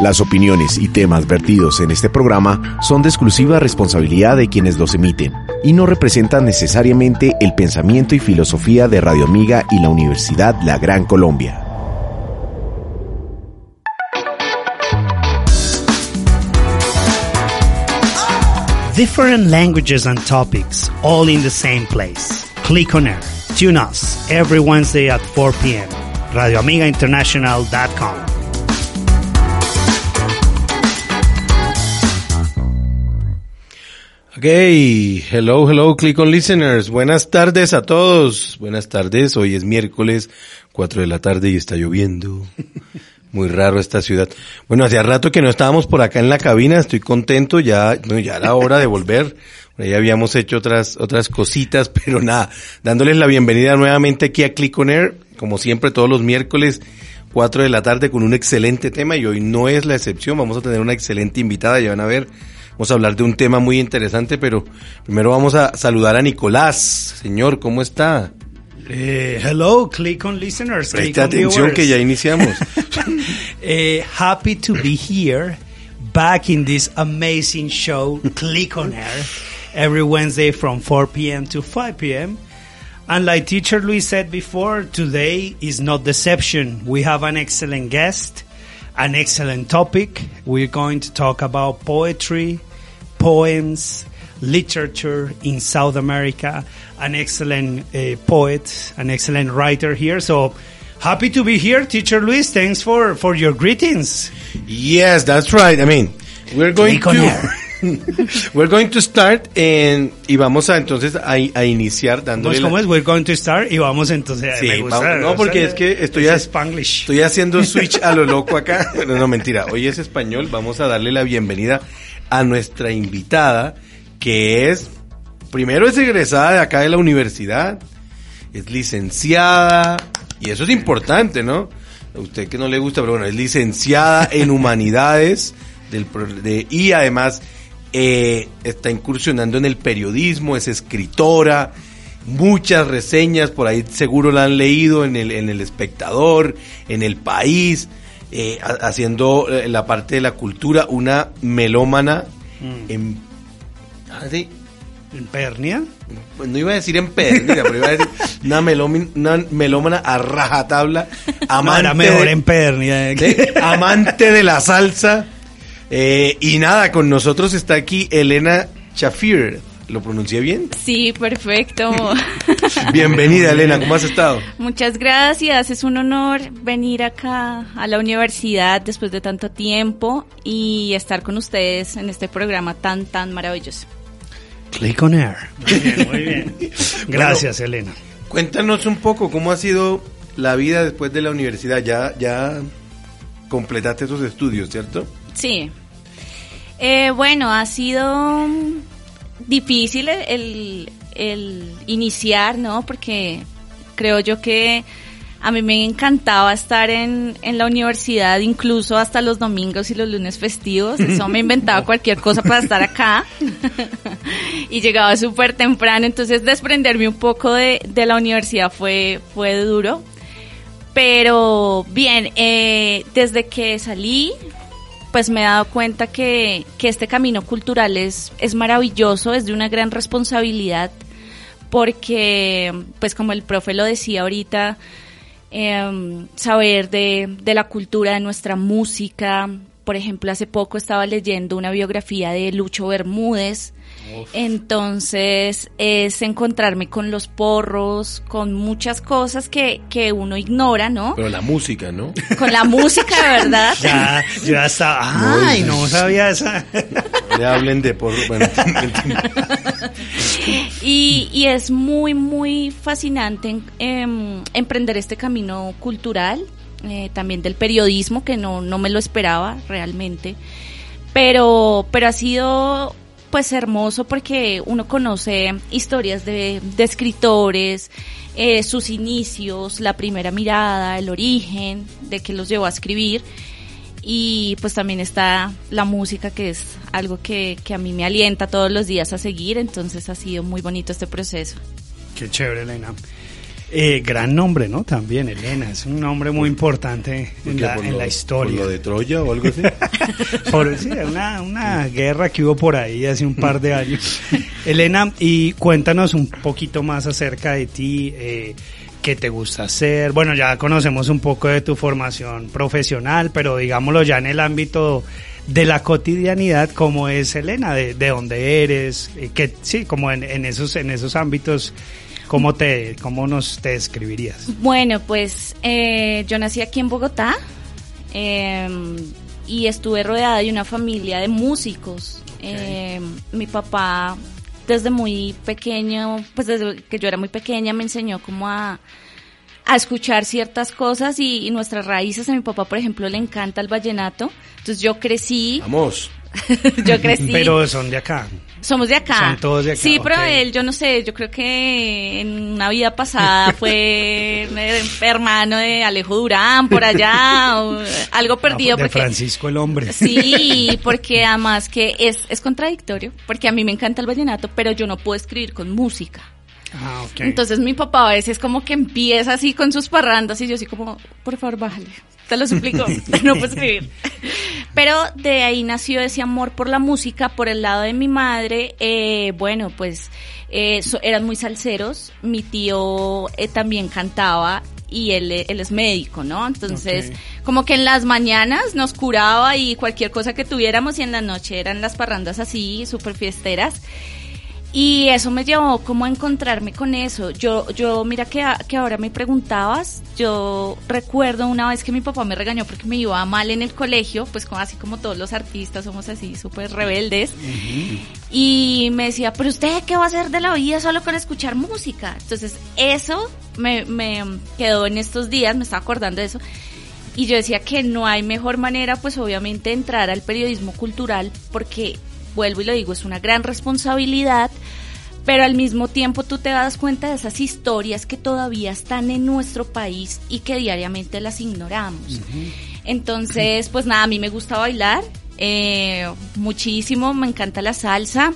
Las opiniones y temas vertidos en este programa son de exclusiva responsabilidad de quienes los emiten y no representan necesariamente el pensamiento y filosofía de Radio Amiga y la Universidad La Gran Colombia. Different languages and topics, all in the same place. Click on air. Tune us every Wednesday at 4 p.m. RadioAmigaInternational.com. Ok, hello, hello, click on listeners. Buenas tardes a todos. Buenas tardes. Hoy es miércoles, 4 de la tarde y está lloviendo. Muy raro esta ciudad. Bueno, hacía rato que no estábamos por acá en la cabina. Estoy contento. Ya, no, ya era hora de volver. Ya habíamos hecho otras, otras cositas, pero nada. Dándoles la bienvenida nuevamente aquí a Click on Air. Como siempre, todos los miércoles, 4 de la tarde con un excelente tema y hoy no es la excepción. Vamos a tener una excelente invitada. Ya van a ver Vamos a hablar de un tema muy interesante, pero primero vamos a saludar a Nicolás. Señor, ¿cómo está? Eh, hello, click on listeners. Presta atención que ya iniciamos. Eh, happy to be here, back in this amazing show, Click on Air, every Wednesday from 4 p.m. to 5 p.m. And like teacher Luis said before, today is not deception. We have an excellent guest, an excellent topic. We're going to talk about poetry, poems, literature in South America, an excellent uh, poet, an excellent writer here. So happy to be here, teacher Luis. Thanks for, for your greetings. Yes, that's right. I mean, we're going Click to. we're going to start and, y vamos a entonces a, a iniciar dándole Pues, la- ¿Cómo es? We're going to start y vamos entonces. Sí, me gusta, vamos- me no, porque es que estoy, ese a- Spanglish. estoy haciendo un switch a lo loco acá. No, no, mentira. Hoy es español. Vamos a darle la bienvenida a nuestra invitada, que es, primero es egresada de acá de la universidad, es licenciada, y eso es importante, ¿no? A usted que no le gusta, pero bueno, es licenciada en humanidades del, de- y además eh, está incursionando en el periodismo, es escritora, muchas reseñas, por ahí seguro la han leído en el, en el espectador, en el país, eh, ha- haciendo eh, la parte de la cultura, una melómana en... ah, sí, ¿En Pernia? pues no iba a decir en pedernera, pero iba a decir una, melómin- una melómana a rajatabla, No, amante, era mejor de, en Pernia. de- amante de la salsa. Eh, y nada, con nosotros está aquí Elena Chafir. ¿Lo pronuncié bien? Sí, perfecto. Bienvenida, Elena, ¿cómo has estado? Muchas gracias. Es un honor venir acá a la universidad después de tanto tiempo y estar con ustedes en este programa tan, tan maravilloso. Click on air. Muy bien, muy bien. Gracias, Elena. Cuéntanos un poco cómo ha sido la vida después de la universidad. Ya, ya completaste esos estudios, ¿cierto? Sí. Eh, bueno, ha sido difícil el, el iniciar, ¿no? Porque creo yo que a mí me encantaba estar en, en la universidad, incluso hasta los domingos y los lunes festivos. Eso me inventaba cualquier cosa para estar acá. y llegaba súper temprano, entonces desprenderme un poco de, de la universidad fue, fue duro. Pero bien, eh, desde que salí, pues me he dado cuenta que, que este camino cultural es, es maravilloso, es de una gran responsabilidad, porque, pues como el profe lo decía ahorita, em, saber de, de la cultura, de nuestra música. Por ejemplo, hace poco estaba leyendo una biografía de Lucho Bermúdez. Entonces es encontrarme con los porros, con muchas cosas que, que uno ignora, ¿no? Pero la música, ¿no? Con la música, de verdad. Ya, ya estaba. Ay, no sabía esa. Le hablen de por... Bueno, Y, y es muy, muy fascinante em, emprender este camino cultural. eh, también del periodismo, que no, no me lo esperaba realmente. Pero, pero ha sido pues hermoso porque uno conoce historias de, de escritores, eh, sus inicios, la primera mirada, el origen de que los llevó a escribir y pues también está la música que es algo que, que a mí me alienta todos los días a seguir, entonces ha sido muy bonito este proceso. Qué chévere, Elena. Eh, gran nombre, ¿no? También, Elena. Es un nombre muy importante en, la, en la, historia. ¿Por lo de Troya o algo así? por sí, una, una guerra que hubo por ahí hace un par de años. Elena, y cuéntanos un poquito más acerca de ti. Eh, qué te gusta hacer. Bueno, ya conocemos un poco de tu formación profesional, pero digámoslo ya en el ámbito de la cotidianidad, ¿cómo es Elena? ¿De, de dónde eres? Eh, que, sí, como en, en, esos, en esos ámbitos, ¿cómo, te, cómo nos te describirías? Bueno, pues eh, yo nací aquí en Bogotá eh, y estuve rodeada de una familia de músicos. Okay. mi papá desde muy pequeño, pues desde que yo era muy pequeña me enseñó como a, a escuchar ciertas cosas y, y, nuestras raíces. A mi papá, por ejemplo, le encanta el vallenato. Entonces yo crecí. Vamos. yo crecí. Pero son de acá. Somos de acá. Son todos de acá. Sí, pero okay. él, yo no sé, yo creo que en una vida pasada fue hermano de Alejo Durán por allá, o algo perdido. De porque, Francisco el hombre. Sí, porque además que es, es contradictorio, porque a mí me encanta el vallenato, pero yo no puedo escribir con música. Ah, okay. Entonces mi papá a veces como que empieza así con sus parrandas y yo así como, por favor, bájale, te lo suplico, no puedo escribir. Pero de ahí nació ese amor por la música, por el lado de mi madre, eh, bueno, pues eh, so, eran muy salseros, mi tío eh, también cantaba y él, él es médico, ¿no? Entonces, okay. como que en las mañanas nos curaba y cualquier cosa que tuviéramos y en la noche eran las parrandas así, súper fiesteras. Y eso me llevó como a encontrarme con eso. Yo, yo mira que, que ahora me preguntabas, yo recuerdo una vez que mi papá me regañó porque me iba mal en el colegio, pues como, así como todos los artistas somos así súper rebeldes. Uh -huh. Y me decía, pero usted qué va a hacer de la vida solo con escuchar música. Entonces eso me, me quedó en estos días, me estaba acordando de eso. Y yo decía que no hay mejor manera, pues obviamente, entrar al periodismo cultural porque vuelvo y lo digo, es una gran responsabilidad, pero al mismo tiempo tú te das cuenta de esas historias que todavía están en nuestro país y que diariamente las ignoramos. Uh -huh. Entonces, pues nada, a mí me gusta bailar eh, muchísimo, me encanta la salsa,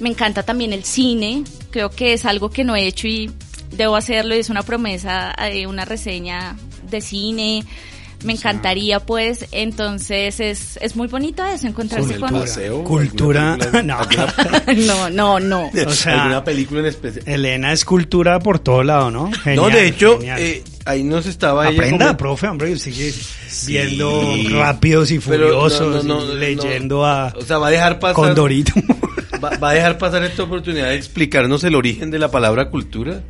me encanta también el cine, creo que es algo que no he hecho y debo hacerlo y es una promesa, eh, una reseña de cine me encantaría pues. Entonces es, es muy bonito eso encontrarse con paseo, cultura no. no no no. O sea, alguna película en especial Elena es cultura por todo lado no genial, no de hecho eh, ahí nos estaba aprenda como... profe hombre sigue sí. viendo rápidos y furiosos no, no, leyendo a o sea va a dejar pasar Condorito. va, va a dejar pasar esta oportunidad de explicarnos el origen de la palabra cultura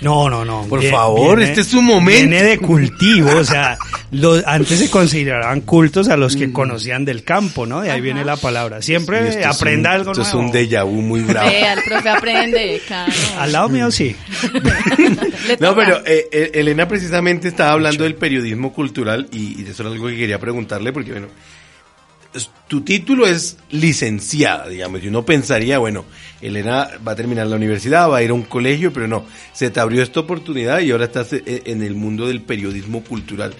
no, no, no. Por viene, favor, viene, este es su momento. Viene de cultivo, o sea, los, antes se consideraban cultos a los que mm. conocían del campo, ¿no? De ahí Ajá. viene la palabra. Siempre aprenda un, algo esto nuevo. es un déjà vu muy bravo. El profe aprende, claro. Al lado mío sí. no, pero eh, Elena precisamente estaba hablando del periodismo cultural y, y eso era algo que quería preguntarle porque, bueno, tu título es licenciada, digamos, y uno pensaría, bueno, Elena va a terminar la universidad, va a ir a un colegio, pero no, se te abrió esta oportunidad y ahora estás e, en el mundo del periodismo cultural,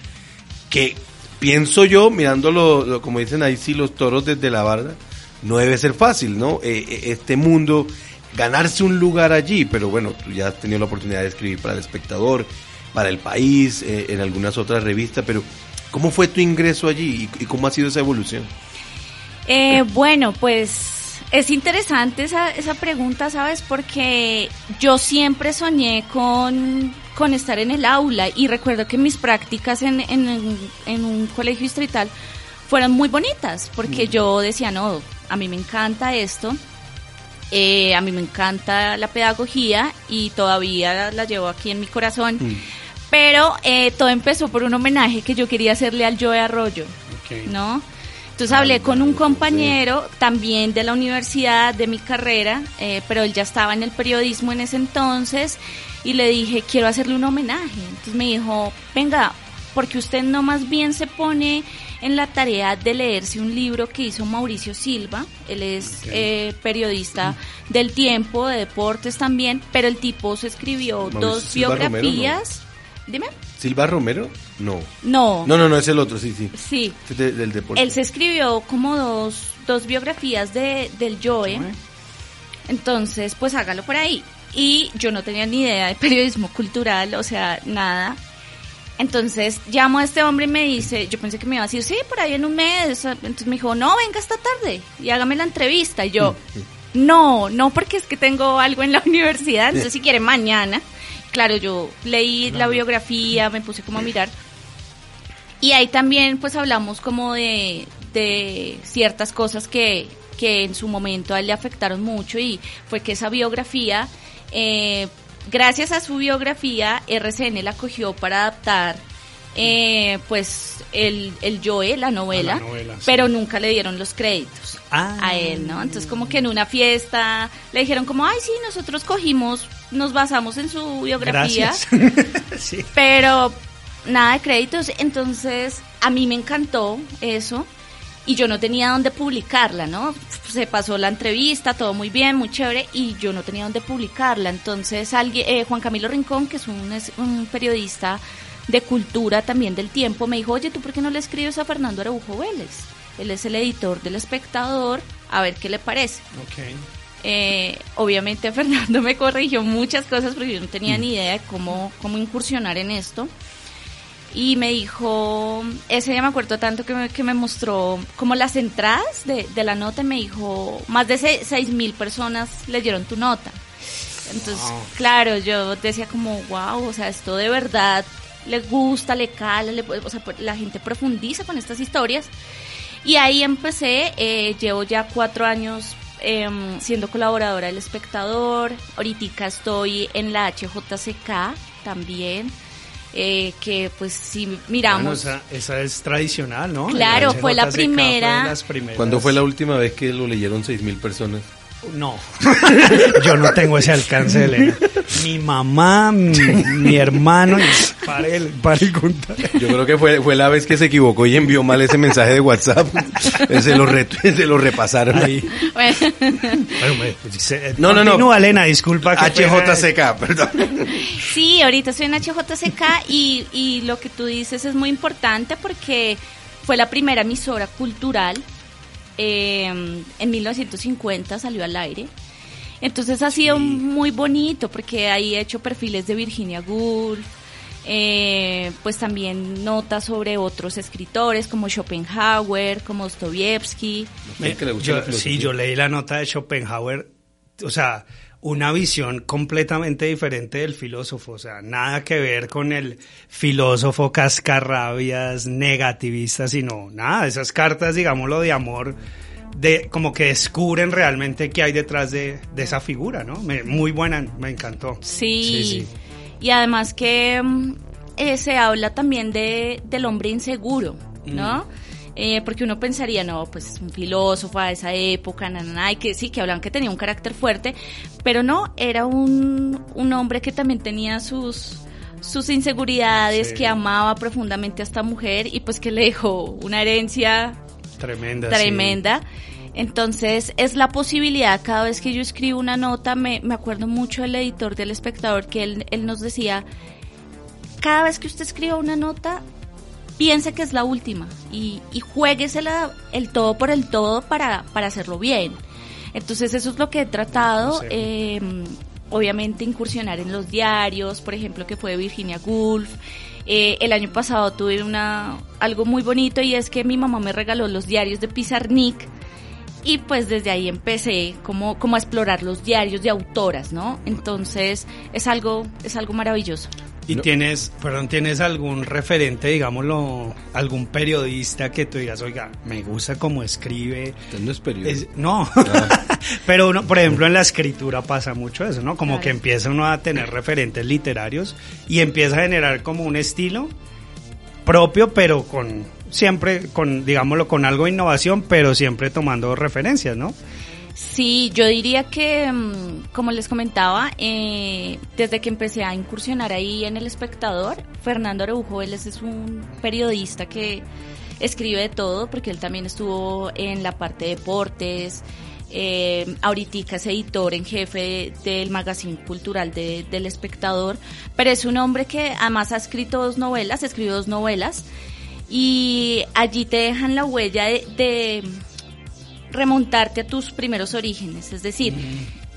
que pienso yo, mirándolo, lo, como dicen ahí, sí, los toros desde la barda, no debe ser fácil, ¿no? Eh, este mundo, ganarse un lugar allí, pero bueno, tú ya has tenido la oportunidad de escribir para el espectador, para el país, eh, en algunas otras revistas, pero ¿cómo fue tu ingreso allí y, y cómo ha sido esa evolución? Eh, bueno, pues es interesante esa, esa pregunta, ¿sabes? Porque yo siempre soñé con, con estar en el aula y recuerdo que mis prácticas en, en, en un colegio distrital fueron muy bonitas porque mm. yo decía, no, a mí me encanta esto, eh, a mí me encanta la pedagogía y todavía la llevo aquí en mi corazón. Mm. Pero eh, todo empezó por un homenaje que yo quería hacerle al Joe Arroyo, okay. ¿no? Entonces hablé con un compañero también de la universidad, de mi carrera, eh, pero él ya estaba en el periodismo en ese entonces y le dije, quiero hacerle un homenaje. Entonces me dijo, venga, porque usted no más bien se pone en la tarea de leerse un libro que hizo Mauricio Silva. Él es eh, periodista del tiempo, de deportes también, pero el tipo se escribió Mauricio dos Silva Romero, biografías. Dime. ¿Silva Romero? No. No. No, no, no, es el otro, sí, sí. Sí. Es de- del deporte. Él se escribió como dos, dos biografías de, del Joe. Entonces, pues hágalo por ahí. Y yo no tenía ni idea de periodismo cultural, o sea, nada. Entonces llamo a este hombre y me dice, yo pensé que me iba a decir, sí, por ahí en un mes. Entonces me dijo, no, venga esta tarde y hágame la entrevista. Y yo, no, no, porque es que tengo algo en la universidad, entonces si quiere mañana. Claro, yo leí la biografía, me puse como a mirar. Y ahí también pues hablamos como de, de ciertas cosas que, que en su momento a él le afectaron mucho y fue que esa biografía, eh, gracias a su biografía, RCN la cogió para adaptar eh, pues el, el Joe, la novela, la novela, sí. pero nunca le dieron los créditos Ah. a él, ¿no? Entonces como que en una fiesta le dijeron como, ay sí, nosotros cogimos, nos basamos en su biografía sí. pero nada de créditos. Entonces, a mí me encantó eso y yo no tenía dónde publicarla, ¿no? Se pasó la entrevista, todo muy bien, muy chévere, y yo no tenía dónde publicarla. Entonces, alguien, eh, Juan Camilo Rincón, que es un, es un periodista de cultura también del tiempo, me dijo, oye, ¿tú por qué no le escribes a Fernando Araujo Vélez? Él es el editor del espectador, a ver qué le parece. Ok. Eh, obviamente Fernando me corrigió muchas cosas porque yo no tenía ni idea de cómo, cómo incursionar en esto. Y me dijo, ese día me acuerdo tanto que me, que me mostró como las entradas de, de la nota y me dijo, más de se- seis mil personas leyeron tu nota. Entonces, claro, yo decía como, wow, o sea, esto de verdad le gusta, le cala, le- o sea, pues, la gente profundiza con estas historias. Y ahí empecé, eh, llevo ya cuatro años em, siendo colaboradora del espectador, ahorita estoy en la HJCK también, eh, que pues si Bueno, miramos, esa, esa es tradicional, ¿no? Claro, fue la primera. las primeras. ¿Cuándo fue la última vez que lo leyeron seis mil personas? No, yo no tengo ese alcance, Elena. Mi mamá, mi, mi hermano, y pare, el- pare el contar. Yo creo que fue, fue la vez que se equivocó y envió mal ese mensaje de WhatsApp. se, lo re- se lo repasaron ahí. bueno, Bueno, me- dice- No, no, no. Elena, disculpa. que fue- HJCK, perdón. Sí, ahorita estoy en HJCK y, y lo que tú dices es muy importante porque fue la primera emisora cultural. Eh, en 1950 salió al aire. Entonces ha sido muy bonito porque ahí he hecho perfiles de Virginia Woolf, eh, pues también notas sobre otros escritores como Schopenhauer, como Dostoyevsky. Me- yo- sí, yo leí la nota de Schopenhauer, o sea, una visión completamente diferente del filósofo, o sea, nada que ver con el filósofo cascarrabias, negativista, sino nada, esas cartas, digámoslo, de amor, de como que descubren realmente qué hay detrás de, de esa figura, ¿no? Me- muy buena, me encantó. Sí, Sí, sí. y además que mm, eh, se habla también de, del hombre inseguro, ¿no? Eh, porque uno pensaría, no, pues es un filósofo a esa época, na, na, na, y que sí, que hablan que tenía un carácter fuerte, pero no, era un, un hombre que también tenía sus sus inseguridades, Sí. que amaba profundamente a esta mujer y pues que le dejó una herencia Tremenda. sí. tremenda. Entonces, es la posibilidad, cada vez que yo escribo una nota, me, me acuerdo mucho del editor del espectador, que él, él nos decía, cada vez que usted escriba una nota, piense que es la última y, y juéguesela el todo por el todo para, para hacerlo bien. Entonces, eso es lo que he tratado. Eh, obviamente incursionar en los diarios, por ejemplo, que fue Virginia Woolf. Eh, el año pasado tuve una algo muy bonito y es que mi mamá me regaló los diarios de Pizarnik y pues desde ahí empecé como, como a explorar los diarios de autoras, ¿no? Entonces es algo, es algo maravilloso. ¿Y No. tienes, perdón, tienes algún referente, digámoslo, algún periodista que tú digas, oiga, me gusta cómo escribe? Usted no es periodista. Es- no, pero uno, por ejemplo, en la escritura pasa mucho eso, ¿no? Como Claro. que empieza uno a tener referentes literarios y empieza a generar como un estilo propio, pero con siempre, con, digámoslo, con algo de innovación, pero siempre tomando referencias, ¿no? Sí, yo diría que, mm, como les comentaba, eh, desde que empecé a incursionar ahí en El Espectador, Fernando Araujo, él es, un periodista que escribe de todo, porque él también estuvo en la parte de deportes, eh, ahorita es editor en jefe del magazine cultural de, del espectador, pero es un hombre que además ha escrito dos novelas, escribió dos novelas, y allí te dejan la huella de remontarte a tus primeros orígenes, es decir,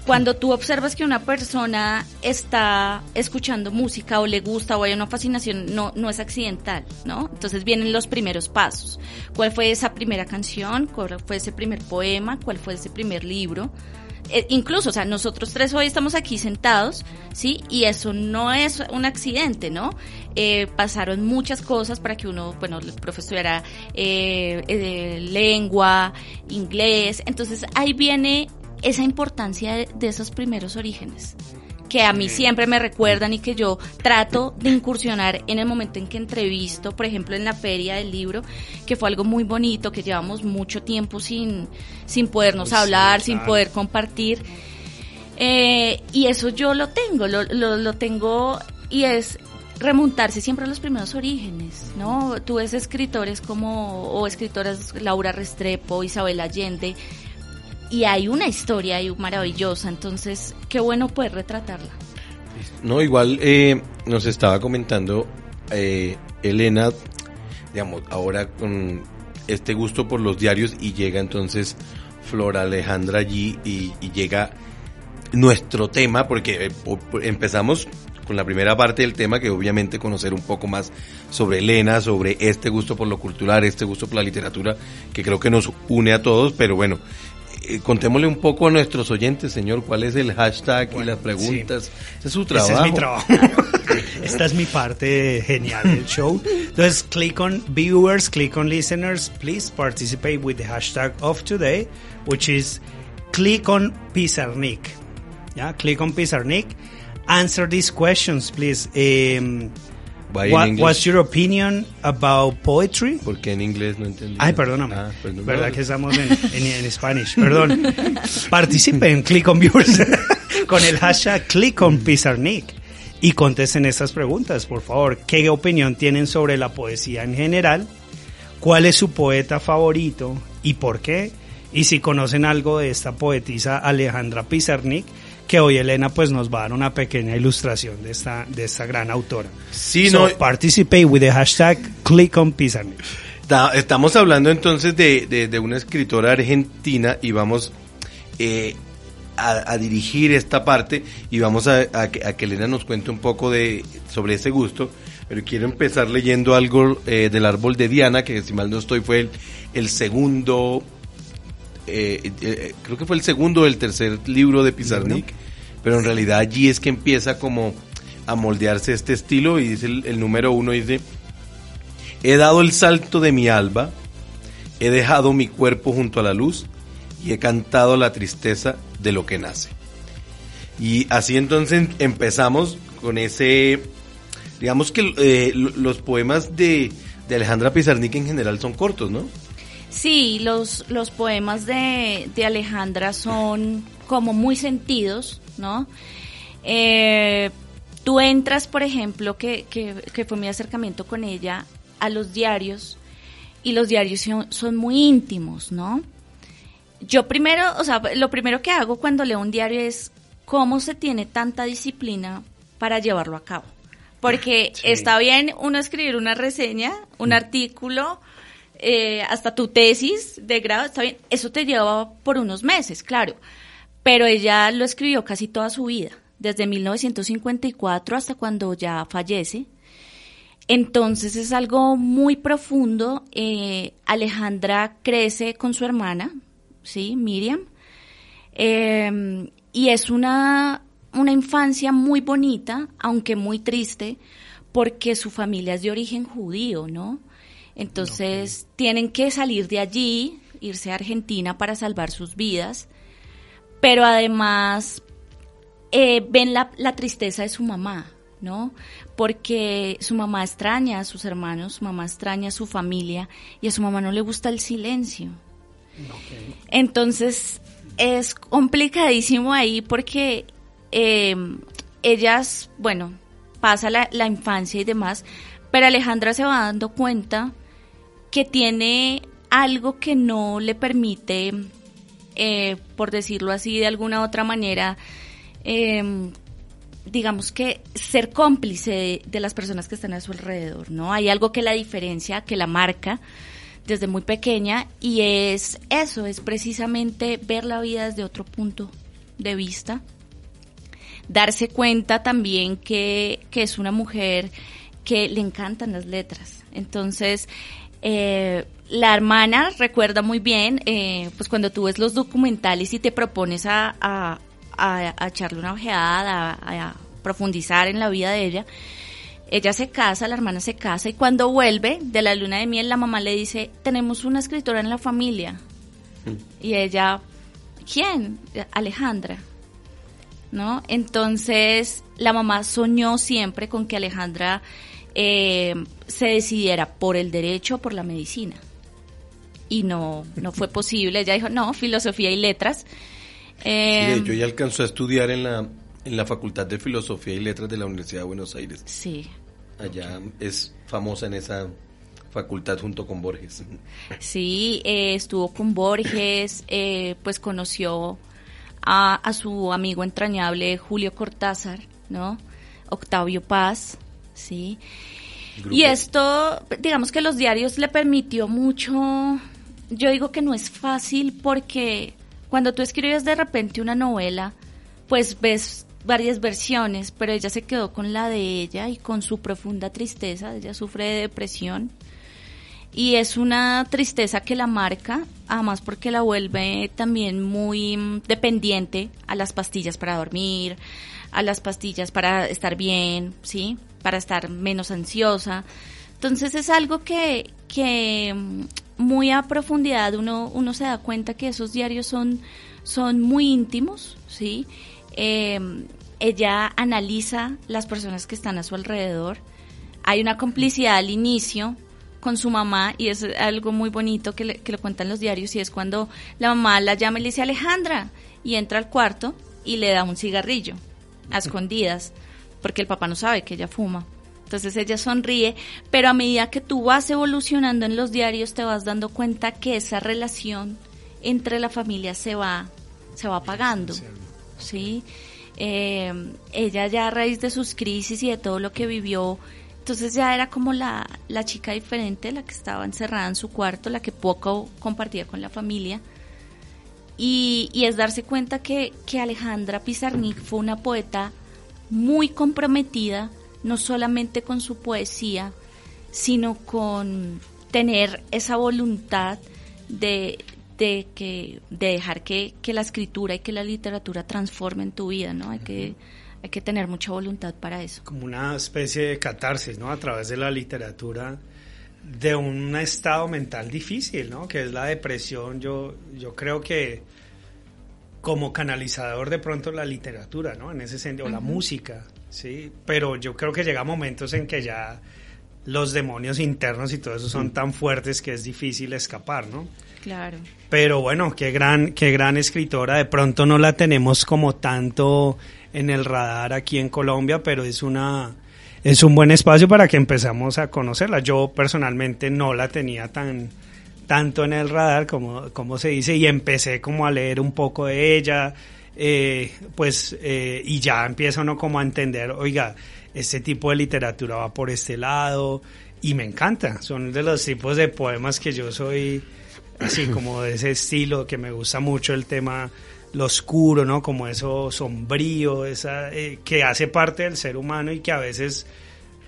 cuando tú observas que una persona está escuchando música o le gusta o hay una fascinación, no, no es accidental, ¿no? Entonces vienen los primeros pasos. ¿Cuál fue esa primera canción? ¿Cuál fue ese primer poema? ¿Cuál fue ese primer libro? Eh, incluso, o sea, nosotros tres hoy estamos aquí sentados, ¿sí? Y eso no es un accidente, ¿no? Eh, pasaron muchas cosas para que uno, bueno, el profesor era eh, eh, lengua, inglés, entonces ahí viene esa importancia de, de esos primeros orígenes que a mí siempre me recuerdan y que yo trato de incursionar en el momento en que entrevisto, por ejemplo, en la feria del libro, que fue algo muy bonito, que llevamos mucho tiempo sin, sin podernos sí, hablar, sin poder compartir. Eh, y eso yo lo tengo, lo, lo, lo tengo y es remontarse siempre a los primeros orígenes, ¿no? Tú ves escritores como, o escritoras Laura Restrepo, Isabel Allende, y hay una historia ahí maravillosa, entonces qué bueno poder retratarla. No, igual eh, nos estaba comentando eh, Elena, digamos, ahora con este gusto por los diarios y llega entonces Flora Alejandra allí y, y llega nuestro tema, porque eh, empezamos con la primera parte del tema, que obviamente conocer un poco más sobre Elena, sobre este gusto por lo cultural, este gusto por la literatura, que creo que nos une a todos, pero bueno, eh, contémosle un poco a nuestros oyentes, señor, cuál es el hashtag y las preguntas. Ese es su trabajo. Ese es mi trabajo. Esta es mi parte genial del show. Entonces, click on viewers, click on listeners. Please participate with the hashtag of today, which is click on Pizarnik. Yeah, click on Pizarnik. Answer these questions, please. Um, in what- what's your opinion about poetry? Porque en inglés no entendí. Ay, perdóname. Ah, perdón. ¿Verdad que estamos en, en, en Spanish? Perdón. Participen, click on viewers con el hashtag click on Pizarnik y contesten estas preguntas, por favor. ¿Qué opinión tienen sobre la poesía en general? ¿Cuál es su poeta favorito y por qué? Y si conocen algo de esta poetisa Alejandra Pizarnik, que hoy Elena pues nos va a dar una pequeña ilustración de esta, de esta gran autora. Sí, So, no, participate with the hashtag click on Pizarnik. Ta- Estamos hablando entonces de, de- de una escritora argentina y vamos eh, a, a dirigir esta parte y vamos a, a que, a que Elena nos cuente un poco de sobre ese gusto. Pero quiero empezar leyendo algo eh, del árbol de Diana, que si mal no estoy fue el, el segundo, eh, eh, creo que fue el segundo o el tercer libro de Pizarnik, pero en realidad allí es que empieza como a moldearse este estilo y dice el, el número uno, dice... He dado el salto de mi alba, he dejado mi cuerpo junto a la luz y he cantado la tristeza de lo que nace. Y así entonces empezamos con ese, digamos que eh, lo- los poemas de, de Alejandra Pizarnik en general son cortos, ¿no? Sí, los, los poemas de, de Alejandra son como muy sentidos, ¿no? Eh, tú entras, por ejemplo, que, que, que fue mi acercamiento con ella, a los diarios, y los diarios son, son muy íntimos, ¿no? Yo primero, o sea, lo primero que hago cuando leo un diario es cómo se tiene tanta disciplina para llevarlo a cabo. Porque Sí. está bien uno escribir una reseña, un artículo, eh, hasta tu tesis de grado, está bien, eso te lleva por unos meses, claro. Pero ella lo escribió casi toda su vida, desde 1954 hasta cuando ya fallece. Entonces es algo muy profundo. Eh, Alejandra crece con su hermana, sí, Miriam, Eh, y es una, una infancia muy bonita, aunque muy triste, porque su familia es de origen judío, ¿no? Entonces tienen que salir de allí, irse a Argentina para salvar sus vidas, pero además eh, ven la, la tristeza de su mamá, ¿no? Porque su mamá extraña a sus hermanos, su mamá extraña a su familia y a su mamá no le gusta el silencio. Entonces, es complicadísimo ahí porque eh, ellas, bueno, pasa la, la infancia y demás, pero Alejandra se va dando cuenta que tiene algo que no le permite, eh, por decirlo así de alguna otra manera, eh, digamos que ser cómplice de, las personas que están a su alrededor, ¿no? Hay algo que la diferencia, que la marca desde muy pequeña y es eso, es precisamente ver la vida desde otro punto de vista, darse cuenta también que es una mujer que le encantan las letras. Entonces, eh, la hermana recuerda muy bien, eh, pues cuando tú ves los documentales y te propones a, a, a, a echarle una ojeada, a, a, profundizar en la vida de ella, ella se casa, la hermana se casa y cuando vuelve de la luna de miel la mamá le dice, tenemos una escritora en la familia. Mm. Y ella, ¿quién? Alejandra. ¿No? Entonces la mamá soñó siempre con que Alejandra eh, se decidiera por el derecho o por la medicina. Y no, no fue posible. Ella dijo, no, filosofía y letras. Eh, sí, yo ya alcanzó a estudiar en la, en la Facultad de Filosofía y Letras de la Universidad de Buenos Aires. Sí. Allá es famosa en esa facultad junto con Borges. Sí, eh, estuvo con Borges, eh, pues conoció a, a, su amigo entrañable Julio Cortázar, ¿no? Octavio Paz, ¿sí? Y esto, digamos que los diarios le permitió mucho, yo digo que no es fácil porque cuando tú escribes de repente una novela, pues ves varias versiones, pero ella se quedó con la de ella y con su profunda tristeza, ella sufre de depresión. Y es una tristeza que la marca, además porque la vuelve también muy dependiente a las pastillas para dormir, a las pastillas para estar bien, ¿sí? Para estar menos ansiosa. Entonces es algo que, que muy a profundidad uno, uno se da cuenta que esos diarios son, son muy íntimos, ¿sí? Eh, ella analiza las personas que están a su alrededor. Hay una complicidad al inicio con su mamá y es algo muy bonito que le, que le cuentan los diarios y es cuando la mamá la llama y le dice Alejandra y entra al cuarto y le da un cigarrillo a escondidas porque el papá no sabe que ella fuma. Entonces ella sonríe, pero a medida que tú vas evolucionando en los diarios te vas dando cuenta que esa relación entre la familia se va se va apagando. ¿sí? Eh, ella ya a raíz de sus crisis y de todo lo que vivió, entonces ya era como la, la chica diferente, la que estaba encerrada en su cuarto, la que poco compartía con la familia. Y, y es darse cuenta que, que Alejandra Pizarnik fue una poeta muy comprometida, no solamente con su poesía, sino con tener esa voluntad de, de que de dejar que, que, la escritura y que la literatura transformen tu vida, ¿no? Hay que hay que tener mucha voluntad para eso. Como una especie de catarsis, ¿no? A través de la literatura de un estado mental difícil, ¿no? Que es la depresión. Yo yo creo que como canalizador de pronto la literatura, ¿no? En ese sentido, uh -huh. la música, ¿sí? Pero yo creo que llega momentos en que ya los demonios internos y todo eso son tan fuertes que es difícil escapar, ¿no? Claro. Pero bueno, qué gran, qué gran escritora. De pronto no la tenemos como tanto en el radar aquí en Colombia, pero es una, es un buen espacio para que empezamos a conocerla. Yo personalmente no la tenía tan, tanto en el radar como, como se dice y empecé como a leer un poco de ella, eh, pues, eh, y ya empieza uno como a entender, oiga, este tipo de literatura va por este lado y me encanta. Son de los tipos de poemas que yo soy así como de ese estilo que me gusta mucho el tema lo oscuro, ¿no? Como eso sombrío, esa eh, que hace parte del ser humano y que a veces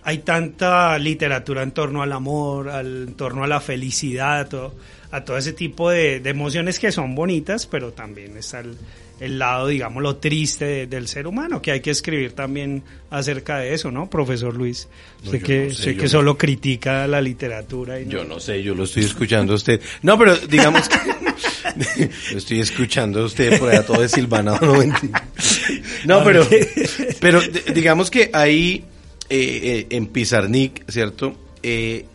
hay tanta literatura en torno al amor, al, en torno a la felicidad, a todo, a todo ese tipo de, de, emociones que son bonitas, pero también está el, el lado, digamos, lo triste de, del ser humano, que hay que escribir también acerca de eso, ¿no, profesor Luis? No, sé que, no sé, sé que solo no... critica la literatura. Y yo no sé, yo lo estoy escuchando a usted. No, pero digamos que estoy escuchando a usted por allá todo de silvanado, no. No, pero, pero digamos que ahí eh, eh, en Pizarnik, ¿cierto? Eh,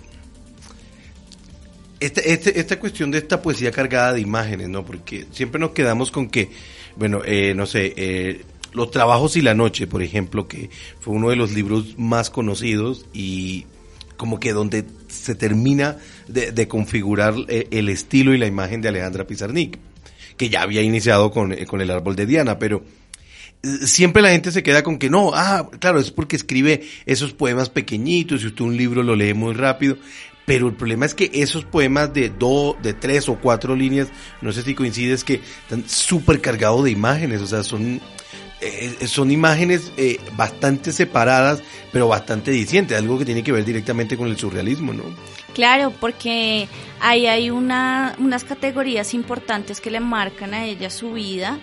esta, este, esta cuestión de esta poesía cargada de imágenes, ¿no? Porque siempre nos quedamos con que, bueno, eh, no sé, Los trabajos y la noche, por ejemplo, que fue uno de los libros más conocidos y como que donde se termina de, configurar eh, el estilo y la imagen de Alejandra Pizarnik, que ya había iniciado con, eh, con el árbol de Diana, pero eh, siempre la gente se queda con que no, ah, claro, es porque escribe esos poemas pequeñitos y usted un libro lo lee muy rápido, pero el problema es que esos poemas de dos, de tres o cuatro líneas, no sé si coincides que están súper cargados de imágenes, o sea, son, eh, son imágenes eh, bastante separadas, pero bastante dicientes, algo que tiene que ver directamente con el surrealismo, ¿no? Claro, porque ahí hay una, unas categorías importantes que le marcan a ella su vida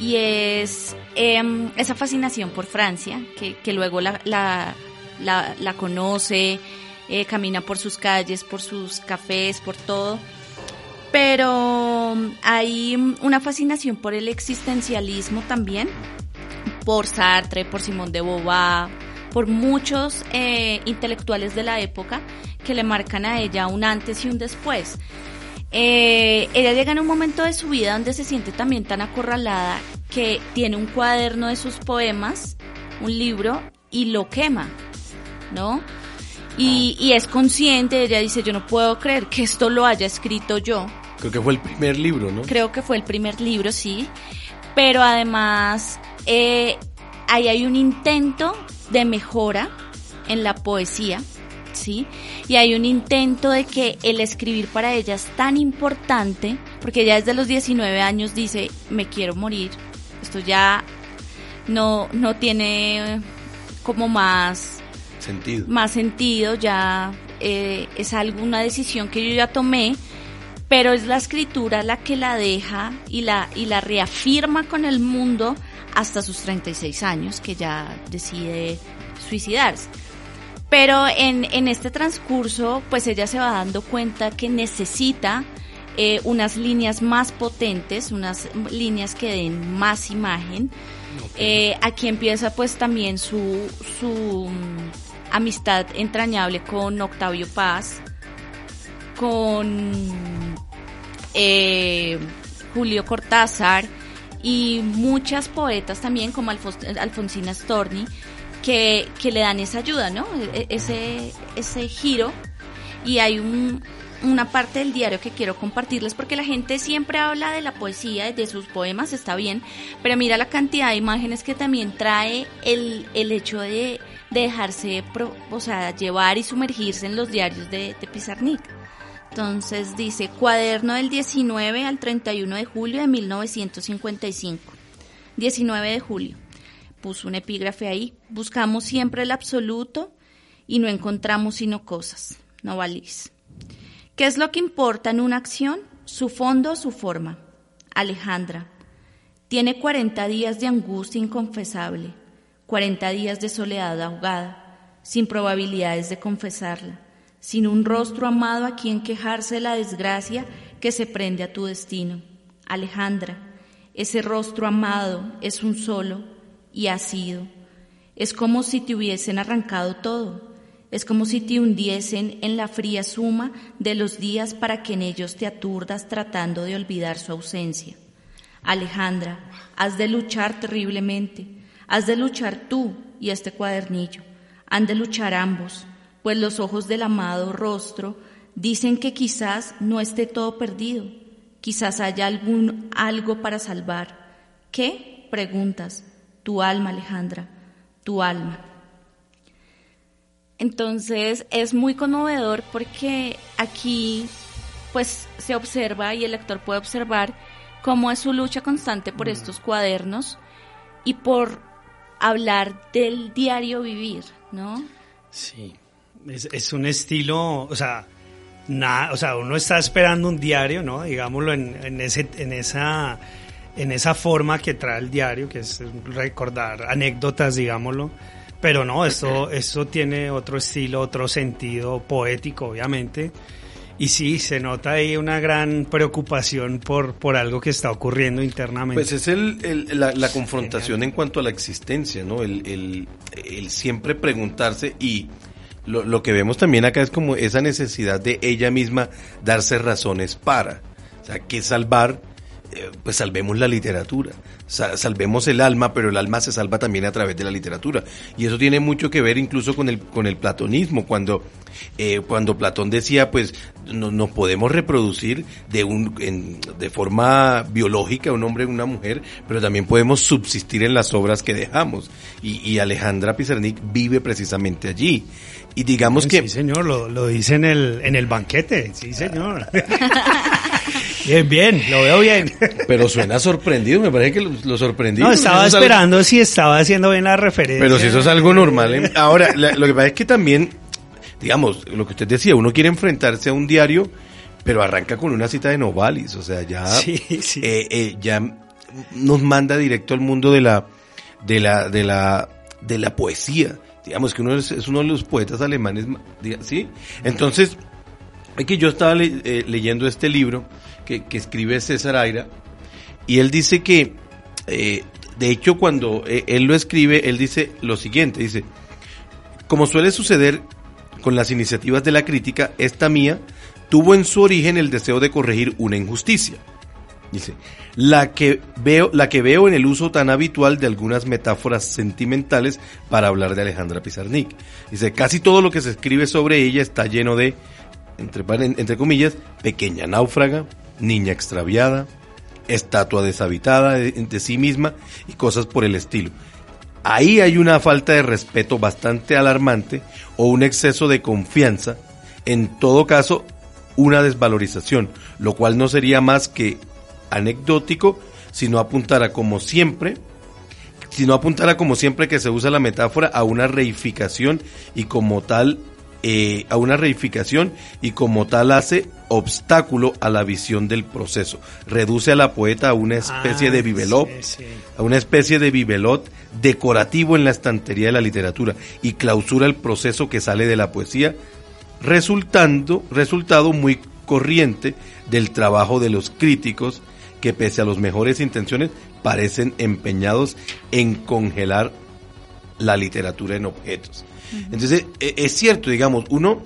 y es em, esa fascinación por Francia, que, que luego la, la, la, la conoce, eh, camina por sus calles, por sus cafés, por todo. Pero hay una fascinación por el existencialismo también, por Sartre, por Simón de Beauvoir, por muchos eh, intelectuales de la época que le marcan a ella un antes y un después. Eh, ella llega en un momento de su vida donde se siente también tan acorralada que tiene un cuaderno de sus poemas, un libro, y lo quema, ¿no? Y, y es consciente, ella dice, yo no puedo creer que esto lo haya escrito yo. Creo que fue el primer libro, ¿no? Creo que fue el primer libro, sí. Pero además, eh, ahí hay un intento de mejora en la poesía, ¿sí? Y hay un intento de que el escribir para ella es tan importante, porque ya desde los 19 años dice, me quiero morir, esto ya no, no tiene como más Sentido. más sentido, ya eh, es alguna decisión que yo ya tomé, pero es la escritura la que la deja y la, y la reafirma con el mundo hasta sus 36 años, que ya decide suicidarse. Pero en, en este transcurso, pues ella se va dando cuenta que necesita eh, unas líneas más potentes, unas líneas que den más imagen. Eh, aquí empieza pues también su, su mm, amistad entrañable con Octavio Paz, con eh, Julio Cortázar y muchas poetas también como Alfonsina Storni que, que le dan esa ayuda, ¿no? E- Ese, ese giro y hay un, una parte del diario que quiero compartirles porque la gente siempre habla de la poesía, de sus poemas, está bien, pero mira la cantidad de imágenes que también trae el, el hecho de, de dejarse pro- o sea, llevar y sumergirse en los diarios de, de Pizarnik. Entonces dice, cuaderno del 19 al 31 de julio de 1955. 19 de julio. Puso un epígrafe ahí. Buscamos siempre el absoluto y no encontramos sino cosas. No valís. ¿Qué es lo que importa en una acción? Su fondo o su forma. Alejandra. Tiene 40 días de angustia inconfesable, 40 días de soledad ahogada, sin probabilidades de confesarla, sin un rostro amado a quien quejarse de la desgracia que se prende a tu destino. Alejandra, ese rostro amado es un solo y ha sido. Es como si te hubiesen arrancado todo. Es como si te hundiesen en la fría suma de los días para que en ellos te aturdas tratando de olvidar su ausencia. Alejandra, has de luchar terriblemente. Has de luchar tú y este cuadernillo. Han de luchar ambos, pues los ojos del amado rostro dicen que quizás no esté todo perdido. Quizás haya algún algo para salvar. ¿Qué? Preguntas. Tu alma, Alejandra, tu alma. Entonces es muy conmovedor porque aquí pues se observa y el lector puede observar cómo es su lucha constante por estos cuadernos y por hablar del diario vivir, ¿no? Sí, es, es un estilo, o sea, nada, o sea, uno está esperando un diario, ¿no? Digámoslo en, en ese, en esa, en esa forma que trae el diario, que es recordar anécdotas, digámoslo. Pero no, esto, esto tiene otro estilo, otro sentido poético, obviamente. Y sí, se nota ahí una gran preocupación por, por algo que está ocurriendo internamente. Pues es el, el- la, la confrontación en cuanto a la existencia, ¿no? El, el- el siempre preguntarse y lo, lo que vemos también acá es como esa necesidad de ella misma darse razones para. O sea, que salvar, pues salvemos la literatura, sa- salvemos el alma, pero el alma se salva también a través de la literatura. Y eso tiene mucho que ver incluso con el, con el platonismo, cuando, eh, cuando Platón decía, pues no- nos podemos reproducir de, un, en- de forma biológica, un hombre y una mujer, pero también podemos subsistir en las obras que dejamos. Y, y Alejandra Pizarnik vive precisamente allí. Y digamos que... Sí, señor, lo, lo dice en el, en el banquete. Sí, señor. bien, bien, lo veo bien. Pero suena sorprendido, me parece que lo, lo sorprendí. No, estaba esperando si estaba haciendo bien la referencia. Pero si eso es algo normal. ¿eh? Ahora, la- lo que pasa es que también, digamos, lo que usted decía, uno quiere enfrentarse a un diario, pero arranca con una cita de Novalis, o sea, ya, Sí, sí. eh, eh, ya nos manda directo al mundo de la, de la, de la, de la poesía. Digamos que uno es, es uno de los poetas alemanes, ¿sí? Entonces, es que yo estaba le- eh, leyendo este libro que, que escribe César Aira, y él dice que, eh, de hecho, cuando eh, él lo escribe, él dice lo siguiente, dice, como suele suceder con las iniciativas de la crítica, esta mía tuvo en su origen el deseo de corregir una injusticia. Dice, la que veo, la que veo en el uso tan habitual de algunas metáforas sentimentales para hablar de Alejandra Pizarnik. Dice, casi todo lo que se escribe sobre ella está lleno de, entre, entre comillas, pequeña náufraga, niña extraviada, estatua deshabitada de, sí misma y cosas por el estilo. Ahí hay una falta de respeto bastante alarmante o un exceso de confianza, en todo caso una desvalorización, lo cual no sería más que anecdótico si no apuntara como siempre, si no apuntara como siempre que se usa la metáfora a una reificación y como tal eh, a una reificación y como tal hace obstáculo a la visión del proceso. Reduce a la poeta a una especie Ah, de bibelot, sí, sí. a una especie de bibelot decorativo en la estantería de la literatura y clausura el proceso que sale de la poesía, resultando, resultado muy corriente del trabajo de los críticos que pese a las mejores intenciones parecen empeñados en congelar la literatura en objetos. Entonces, e- es cierto, digamos, uno,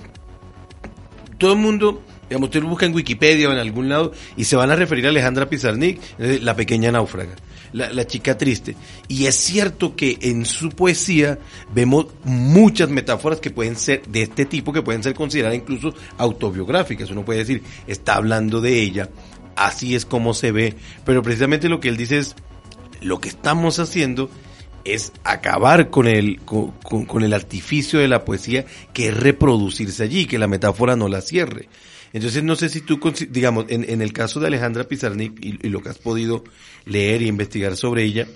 todo el mundo, digamos, usted lo busca en Wikipedia o en algún lado y se van a referir a Alejandra Pizarnik, la pequeña náufraga, la, la chica triste. Y es cierto que en su poesía vemos muchas metáforas que pueden ser de este tipo, que pueden ser consideradas incluso autobiográficas. Uno puede decir, está hablando de ella, así es como se ve, pero precisamente lo que él dice es, lo que estamos haciendo es acabar con el, con, con- con el artificio de la poesía que es reproducirse allí, que la metáfora no la cierre. Entonces no sé si tú, digamos, en, en el caso de Alejandra Pizarnik y, y lo que has podido leer y investigar sobre ella,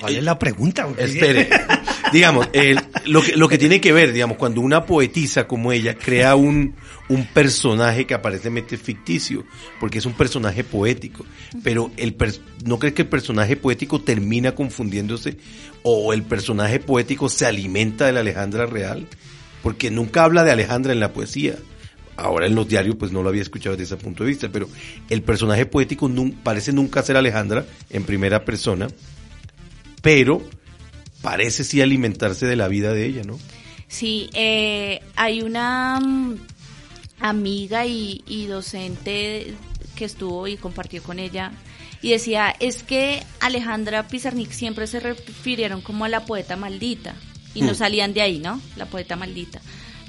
¿Cuál es la pregunta? Espere. digamos, el- lo, que, lo que tiene que ver, digamos, cuando una poetisa como ella crea un, un personaje que aparentemente es ficticio, porque es un personaje poético, pero el pers- ¿no crees que el personaje poético termina confundiéndose o el personaje poético se alimenta de la Alejandra real? Porque nunca habla de Alejandra en la poesía. Ahora en los diarios pues no lo había escuchado desde ese punto de vista, pero el personaje poético nun- parece nunca ser Alejandra en primera persona, pero parece sí alimentarse de la vida de ella, ¿no? Sí, eh, hay una mm, amiga y, y docente que estuvo y compartió con ella y decía, es que Alejandra Pizarnik siempre se refirieron como a la poeta maldita y no Mm. salían de ahí, ¿no? La poeta maldita.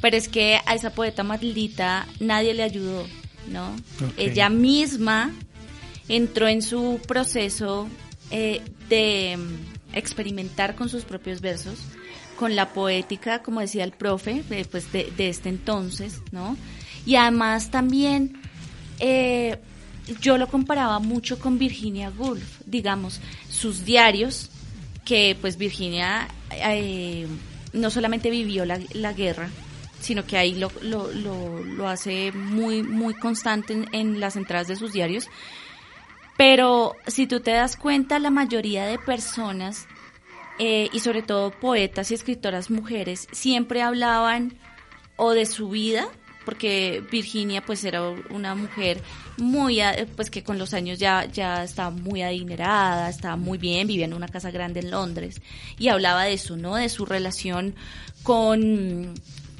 Pero es que a esa poeta maldita nadie le ayudó, ¿no? Ella misma entró en su proceso eh, de experimentar con sus propios versos, con la poética, como decía el profe, pues de, este entonces, ¿no? Y además también eh, yo lo comparaba mucho con Virginia Woolf, digamos, sus diarios, que pues Virginia eh, no solamente vivió la, la guerra, sino que ahí lo, lo, lo, lo hace muy, muy constante en las entradas de sus diarios. Pero si tú te das cuenta, la mayoría de personas, eh, y sobre todo poetas y escritoras mujeres, siempre hablaban o de su vida, porque Virginia pues era una mujer muy, a- pues que con los años ya, ya estaba muy adinerada, estaba muy bien, vivía en una casa grande en Londres, y hablaba de eso, ¿no? De su relación con,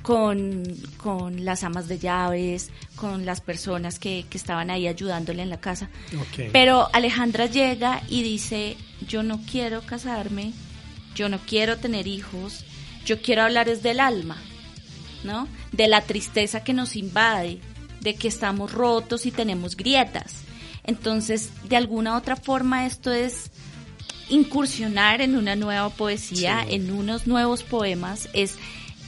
con, con las amas de llaves, con las personas que, que estaban ahí ayudándole en la casa. Ok. Pero Alejandra llega y dice, yo no quiero casarme, yo no quiero tener hijos, yo quiero hablar es del alma, ¿no? De la tristeza que nos invade, de que estamos rotos y tenemos grietas. Entonces, de alguna otra forma, esto es incursionar en una nueva poesía, en unos nuevos poemas, es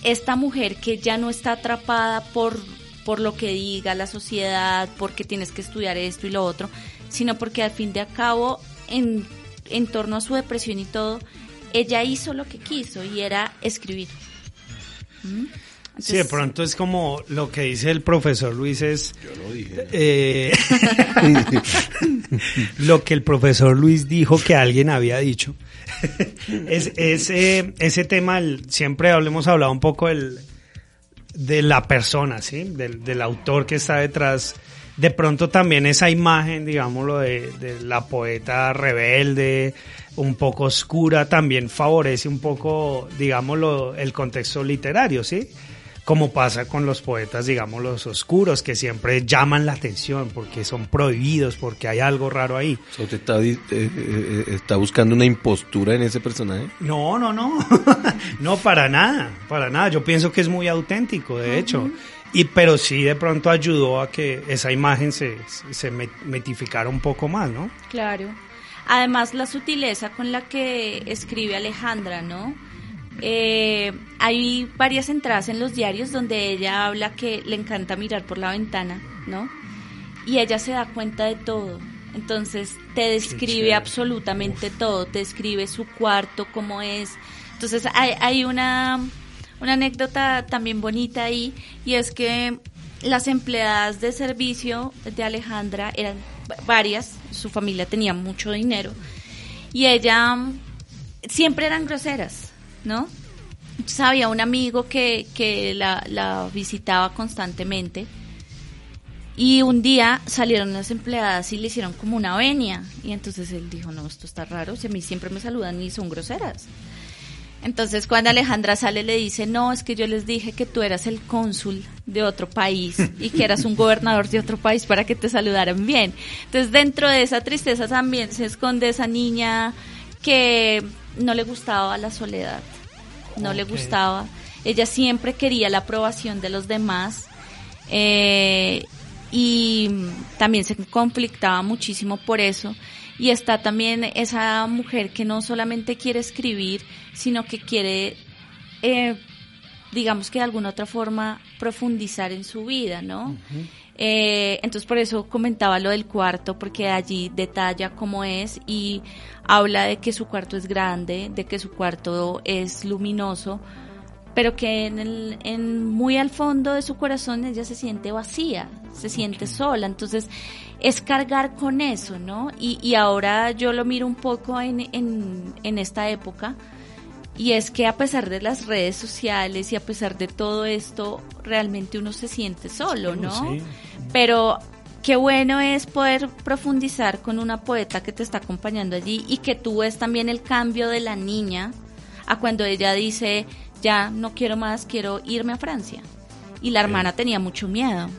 esta mujer que ya no está atrapada por, por lo que diga la sociedad, porque tienes que estudiar esto y lo otro, sino porque al fin de a cabo, en, en torno a su depresión y todo, ella hizo lo que quiso y era escribir. ¿Mm? Sí, de pronto es como lo que dice el profesor Luis es Yo lo dije. eh, lo que el profesor Luis dijo que alguien había dicho. es, ese, ese tema, el- siempre hemos hablado un poco del, de la persona, ¿sí? Del, del autor que está detrás. De pronto también esa imagen, digámoslo, de, de la poeta rebelde, un poco oscura, también favorece un poco, digámoslo, el contexto literario, ¿sí? Como pasa con los poetas, digamos, los oscuros, que siempre llaman la atención porque son prohibidos, porque hay algo raro ahí. O sea, ¿Usted está, di- eh, eh, está buscando una impostura en ese personaje? No, no, no. no, para nada, para nada. Yo pienso que es muy auténtico, de hecho. Y pero sí de pronto ayudó a que esa imagen se, se met- metificara un poco más, ¿no? Claro. Además, la sutileza con la que escribe Alejandra, ¿no? Eh, hay varias entradas en los diarios donde ella habla que le encanta mirar por la ventana, ¿no? Y ella se da cuenta de todo. Entonces te describe absolutamente todo, te describe su cuarto, cómo es. Entonces hay, hay una, una anécdota también bonita ahí y es que las empleadas de servicio de Alejandra eran va- varias, su familia tenía mucho dinero y ella mm, siempre eran groseras, ¿no? Entonces había un amigo que, que la, la visitaba constantemente y un día salieron las empleadas y le hicieron como una venia. Y entonces él dijo, no, esto está raro, si a mí siempre me saludan y son groseras. Entonces cuando Alejandra sale le dice, no, es que yo les dije que tú eras el cónsul de otro país y que eras un gobernador de otro país para que te saludaran bien. Entonces dentro de esa tristeza también se esconde esa niña que no le gustaba la soledad, no le gustaba. Ella siempre quería la aprobación de los demás. Eh, y también se conflictaba muchísimo por eso. Y está también esa mujer que no solamente quiere escribir, sino que quiere, eh, digamos que de alguna otra forma, profundizar en su vida, ¿no? Eh, entonces por eso comentaba lo del cuarto, porque allí detalla cómo es y habla de que su cuarto es grande, de que su cuarto es luminoso, pero que en el, en muy al fondo de su corazón ella se siente vacía, se siente sola, entonces es cargar con eso, ¿no? Y, y ahora yo lo miro un poco en, en, en esta época, y es que a pesar de las redes sociales y a pesar de todo esto, realmente uno se siente solo, ¿no? Sí. Pero qué bueno es poder profundizar con una poeta que te está acompañando allí y que tú ves también el cambio de la niña a cuando ella dice, ya no quiero más, quiero irme a Francia. Y la hermana tenía mucho miedo.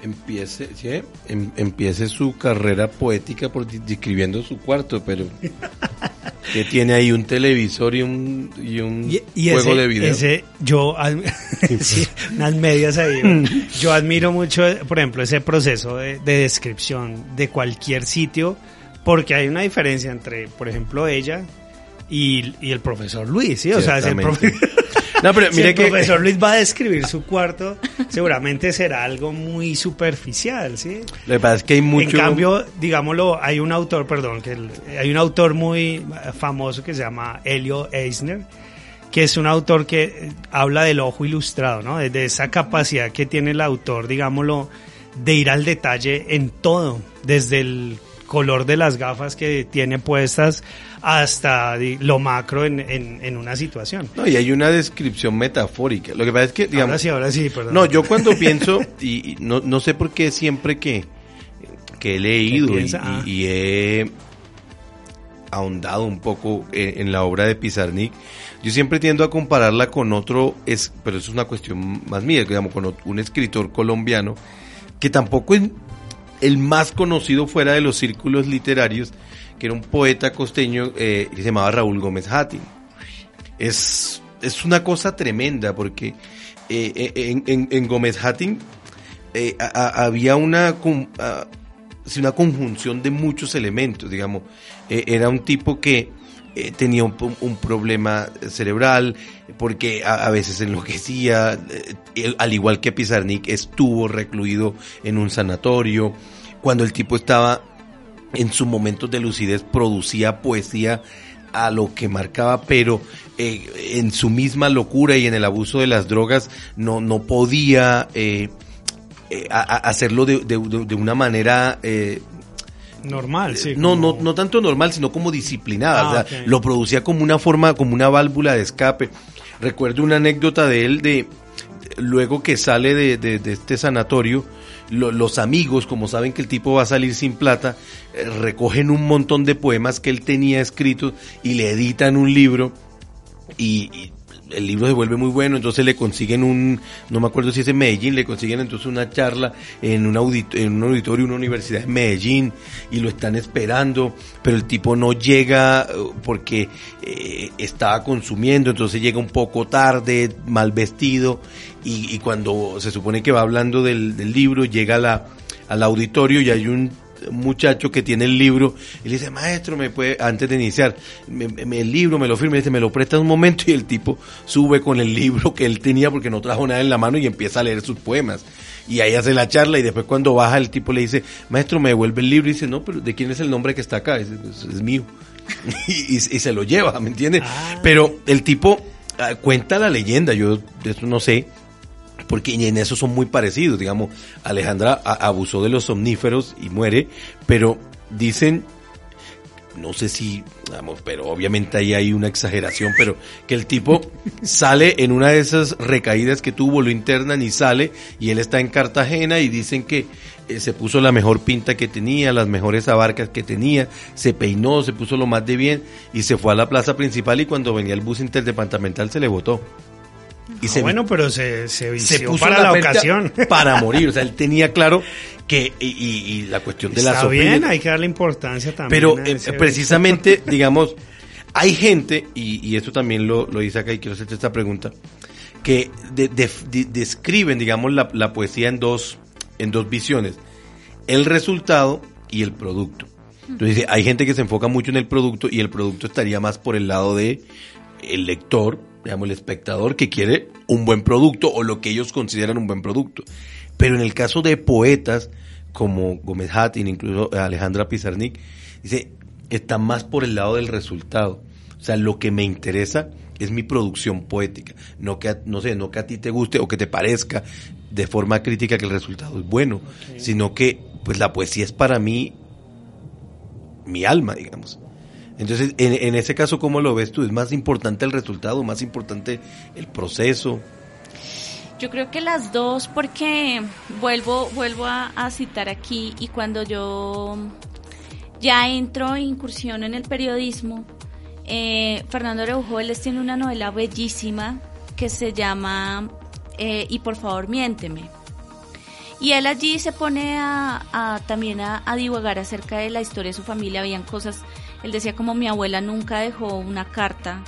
Empiece, ¿sí? Em- empiece su carrera poética por describiendo su cuarto, pero que tiene ahí un televisor y un, y un Y, y juego ese, de video. ese, yo, sí, unas medias ahí. Yo admiro mucho, por ejemplo, ese proceso de, de descripción de cualquier sitio, porque hay una diferencia entre, por ejemplo, ella y, y el profesor Luis, ¿sí? O sea, si el, Ciertamente. No, pero si mire el que profesor Luis va a describir su cuarto, seguramente será algo muy superficial, ¿sí? lo que pasa es que hay mucho En cambio, digámoslo, hay un autor, perdón, que el- hay un autor muy eh, famoso que se llama Elio Eisner, que es un autor que eh, habla del ojo ilustrado, ¿no? De, de esa capacidad que tiene el autor, digámoslo, de ir al detalle en todo, desde el color de las gafas que tiene puestas hasta lo macro en, en- en una situación. No, y hay una descripción metafórica. Lo que pasa es que, digamos, ahora sí, ahora sí, perdón. no, yo cuando pienso, y, y no, no sé por qué siempre que, que he leído y, ah. y- y he ahondado un poco en, en la obra de Pizarnik, yo siempre tiendo a compararla con otro, es, pero eso es una cuestión más mía, digamos, con un escritor colombiano que tampoco es el más conocido fuera de los círculos literarios, que era un poeta costeño eh, que se llamaba Raúl Gómez Hattin. Es, es una cosa tremenda porque eh, eh, en, Gómez Hattin había una, con- a- sí, una conjunción de muchos elementos, digamos. Era un tipo que eh, tenía un, problema cerebral, porque a, veces enloquecía, eh, al igual que Pizarnik, estuvo recluido en un sanatorio. Cuando el tipo estaba en sus momentos de lucidez, producía poesía a lo que marcaba, pero eh, en su misma locura y en el abuso de las drogas no, no podía a- hacerlo de, una manera Normal, sí. no, no, no tanto normal, sino como disciplinada. Ah, o sea, ok. lo producía como una forma, como una válvula de escape. Recuerdo una anécdota de él de luego que sale de, de- de este sanatorio, lo- los amigos, como saben que el tipo va a salir sin plata, eh, recogen un montón de poemas que él tenía escritos y le editan un libro y, y el libro se vuelve muy bueno, entonces le consiguen un, no me acuerdo si es en Medellín, le consiguen entonces una charla en un, audit en un auditorio, una universidad en Medellín, y lo están esperando, pero el tipo no llega eh, porque eh, estaba consumiendo, entonces llega un poco tarde, mal vestido, y, y cuando se supone que va hablando del, del libro, llega a la, al auditorio y hay un muchacho que tiene el libro y le dice, maestro, me puede, antes de iniciar, me- me- el libro me lo firme, y dice, me lo presta un momento y el tipo sube con el libro que él tenía porque no trajo nada en la mano y empieza a leer sus poemas. Y ahí hace la charla y después cuando baja el tipo le dice, maestro, me devuelve el libro y dice, no, pero ¿de quién es el nombre que está acá? Dice, "Pues, es mío. y, y- y se lo lleva, ¿me entiendes? Pero el tipo ah, cuenta la leyenda, yo de eso no sé, porque en eso son muy parecidos, digamos, Alejandra abusó de los somníferos y muere, pero dicen, no sé si, vamos, pero obviamente ahí hay una exageración, pero que el tipo sale en una de esas recaídas que tuvo, lo internan y sale, y él está en Cartagena y dicen que eh, se puso la mejor pinta que tenía, las mejores abarcas que tenía, se peinó, se puso lo más de bien y se fue a la plaza principal y cuando venía el bus interdepartamental se le botó. Y Ah, se bueno, pero se, se se vistió puso para la ocasión. para morir. O sea, él tenía claro que, y, y- y la cuestión de la Está sobrina- bien, hay que darle importancia también. Pero eh, precisamente, digamos, hay gente, y, y esto también lo, lo dice acá y quiero hacerte esta pregunta, que de- de- de- describen, digamos, la, la poesía en dos, en dos visiones. El resultado y el producto. Entonces, hay gente que se enfoca mucho en el producto y el producto estaría más por el lado de el lector, digamos, el espectador que quiere un buen producto o lo que ellos consideran un buen producto. Pero en el caso de poetas como Gómez Hattin, incluso Alejandra Pizarnik, dice, está más por el lado del resultado. O sea, lo que me interesa es mi producción poética, no que a- no sé, no que a ti te guste o que te parezca de forma crítica que el resultado es bueno, sino que pues la poesía es para mí mi alma, digamos. Entonces, en, en ese caso, ¿cómo lo ves tú? ¿Es más importante el resultado, más importante el proceso? Yo creo que las dos, porque vuelvo, vuelvo a, citar aquí y cuando yo ya entro e incursión en el periodismo, eh, Fernando Araujoles tiene una novela bellísima que se llama eh, Y por favor miénteme. Y él allí se pone a, también a divagar acerca de la historia de su familia. Habían cosas, él decía como mi abuela nunca dejó una carta,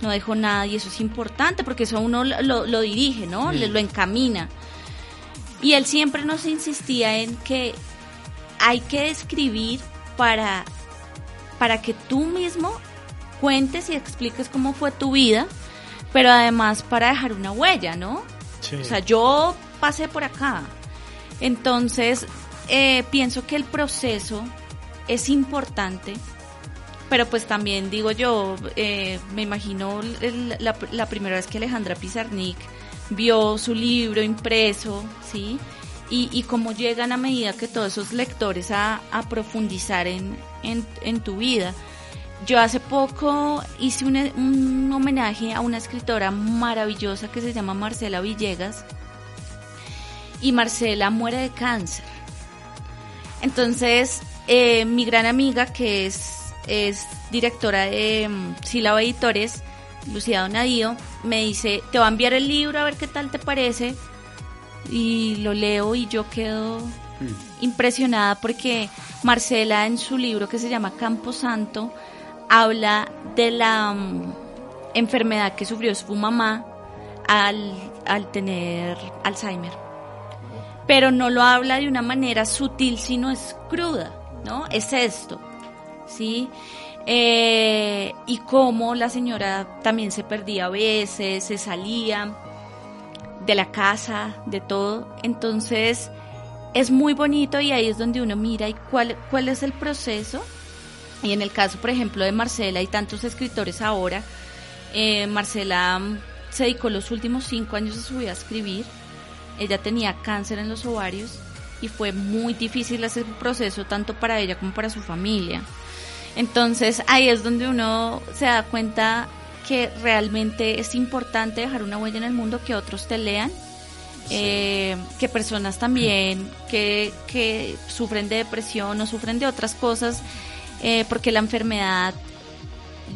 no dejó nada y eso es importante porque eso uno lo, lo- lo dirige, ¿no? Le lo encamina. Y él siempre nos insistía en que hay que escribir para, para que tú mismo cuentes y expliques cómo fue tu vida, pero además para dejar una huella, ¿no? Sí. O sea, yo pasé por acá. Entonces, eh, pienso que el proceso es importante, pero pues también digo yo, eh, me imagino la, primera vez que Alejandra Pizarnik vio su libro impreso, ¿sí? Y, y cómo llegan a medida que todos esos lectores a, profundizar en, en, tu vida. Yo hace poco hice un, un homenaje a una escritora maravillosa que se llama Marcela Villegas y Marcela muere de cáncer. Entonces, eh, mi gran amiga, que es es directora de mm, Sílaba Editores, Lucía Donadío, me dice, te va a enviar el libro a ver qué tal te parece. Y lo leo y yo quedo impresionada porque Marcela en su libro que se llama Campo Santo habla de la mm, enfermedad que sufrió su mamá al, al tener Alzheimer. Pero no lo habla de una manera sutil, sino es cruda, ¿no? Es esto, ¿sí? Eh, y cómo la señora también se perdía a veces, se salía de la casa, de todo. Entonces, es muy bonito y ahí es donde uno mira y cuál, cuál es el proceso. Y en el caso, por ejemplo, de Marcela y tantos escritores ahora, eh, Marcela mm, se dedicó los últimos cinco años de su vida a escribir. Ella tenía cáncer en los ovarios y fue muy difícil ese proceso tanto para ella como para su familia. Entonces ahí es donde uno se da cuenta que realmente es importante dejar una huella en el mundo, que otros te lean, eh, que personas también que, que sufren de depresión o sufren de otras cosas, eh, porque la enfermedad,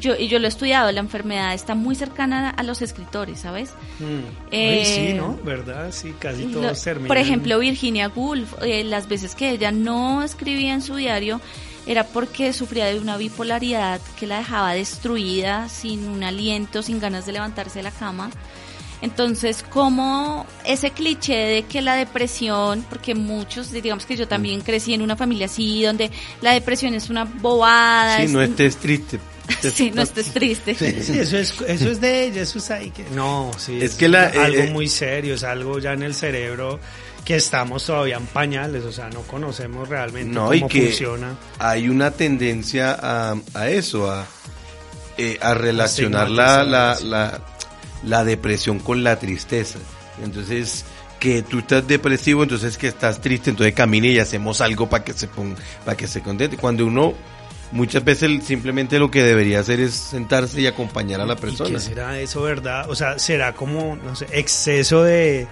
yo, y yo lo he estudiado, la enfermedad está muy cercana a los escritores, ¿sabes? Mm. Eh, sí, ¿no? ¿Verdad? Sí, casi Lo- todos terminan. Por ejemplo, Virginia Woolf, eh, las veces que ella no escribía en su diario era porque sufría de una bipolaridad que la dejaba destruida, sin un aliento, sin ganas de levantarse de la cama. Entonces, como ese cliché de que la depresión, porque muchos, digamos que yo también crecí en una familia así, donde la depresión es una bobada. Sí, es- no estés triste. Sí, no estés triste. Sí, eso es, eso es de ella, eso es ahí que... No, sí. Es que la- algo eh, muy serio, es algo ya en el cerebro que estamos todavía en pañales, o sea, no conocemos realmente No, y cómo que funciona. hay una tendencia a, a eso, a, eh, a relacionar la, la, la, la depresión con la tristeza. Entonces, que tú estás depresivo, entonces que estás triste, entonces camine y hacemos algo para que se ponga, para que se contente. Cuando uno, muchas veces simplemente lo que debería hacer es sentarse y acompañar a la ¿Y persona. qué será eso, verdad? O sea, será como, no sé, exceso de,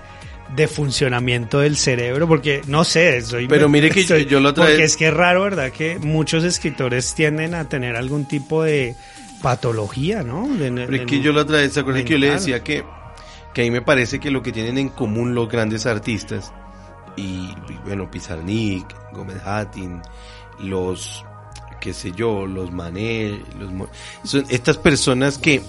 de funcionamiento del cerebro, porque no sé, soy... Pero mire que yo- yo la otra Porque es que es raro, ¿verdad? Que muchos escritores tienden a tener algún tipo de patología, ¿no? De- Pero de- es que yo la otra vez, ¿se acuerdan que yo le decía que, que a mí me parece que lo que tienen en común los grandes artistas, y, y bueno, Pizarnik, Gómez Hattin, los, qué sé yo, los Manet, los, son estas personas que,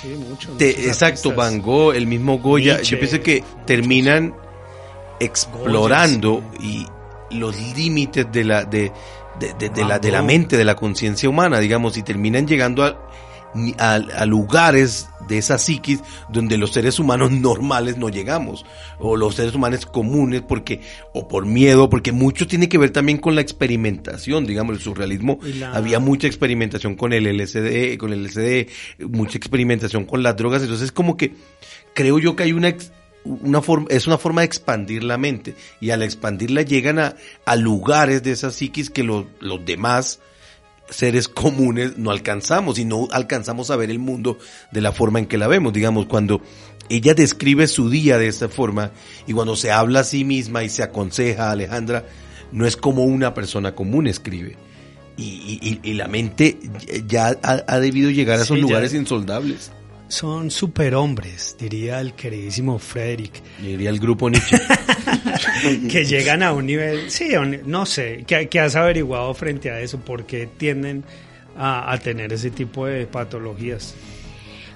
Sí, mucho, te- exacto, artistas. Van Gogh, el mismo Goya, Nietzsche, yo pienso que terminan explorando Goya, y los límites de la, de, de, de- de Van la, de la mente, de la conciencia humana, digamos, y terminan llegando a, a, a lugares de esa psiquis donde los seres humanos normales no llegamos, o los seres humanos comunes, porque, o por miedo, porque mucho tiene que ver también con la experimentación, digamos, el surrealismo, la- había mucha experimentación con el LSD, con el LSD, mucha experimentación con las drogas, entonces como que creo yo que hay una una forma, es una forma de expandir la mente y al expandirla llegan a, a lugares de esa psiquis que los, los demás seres comunes no alcanzamos y no alcanzamos a ver el mundo de la forma en que la vemos. Digamos, cuando ella describe su día de esa forma y cuando se habla a sí misma y se aconseja a Alejandra, no es como una persona común escribe. Y, y- y- la mente ya ha, ha debido llegar a esos Sí, ya. lugares insondables. Son superhombres, diría el queridísimo Frederick, Diría el grupo Nietzsche. que llegan a un nivel, sí, no sé, que, que has averiguado frente a eso, por qué tienden a, a tener ese tipo de patologías.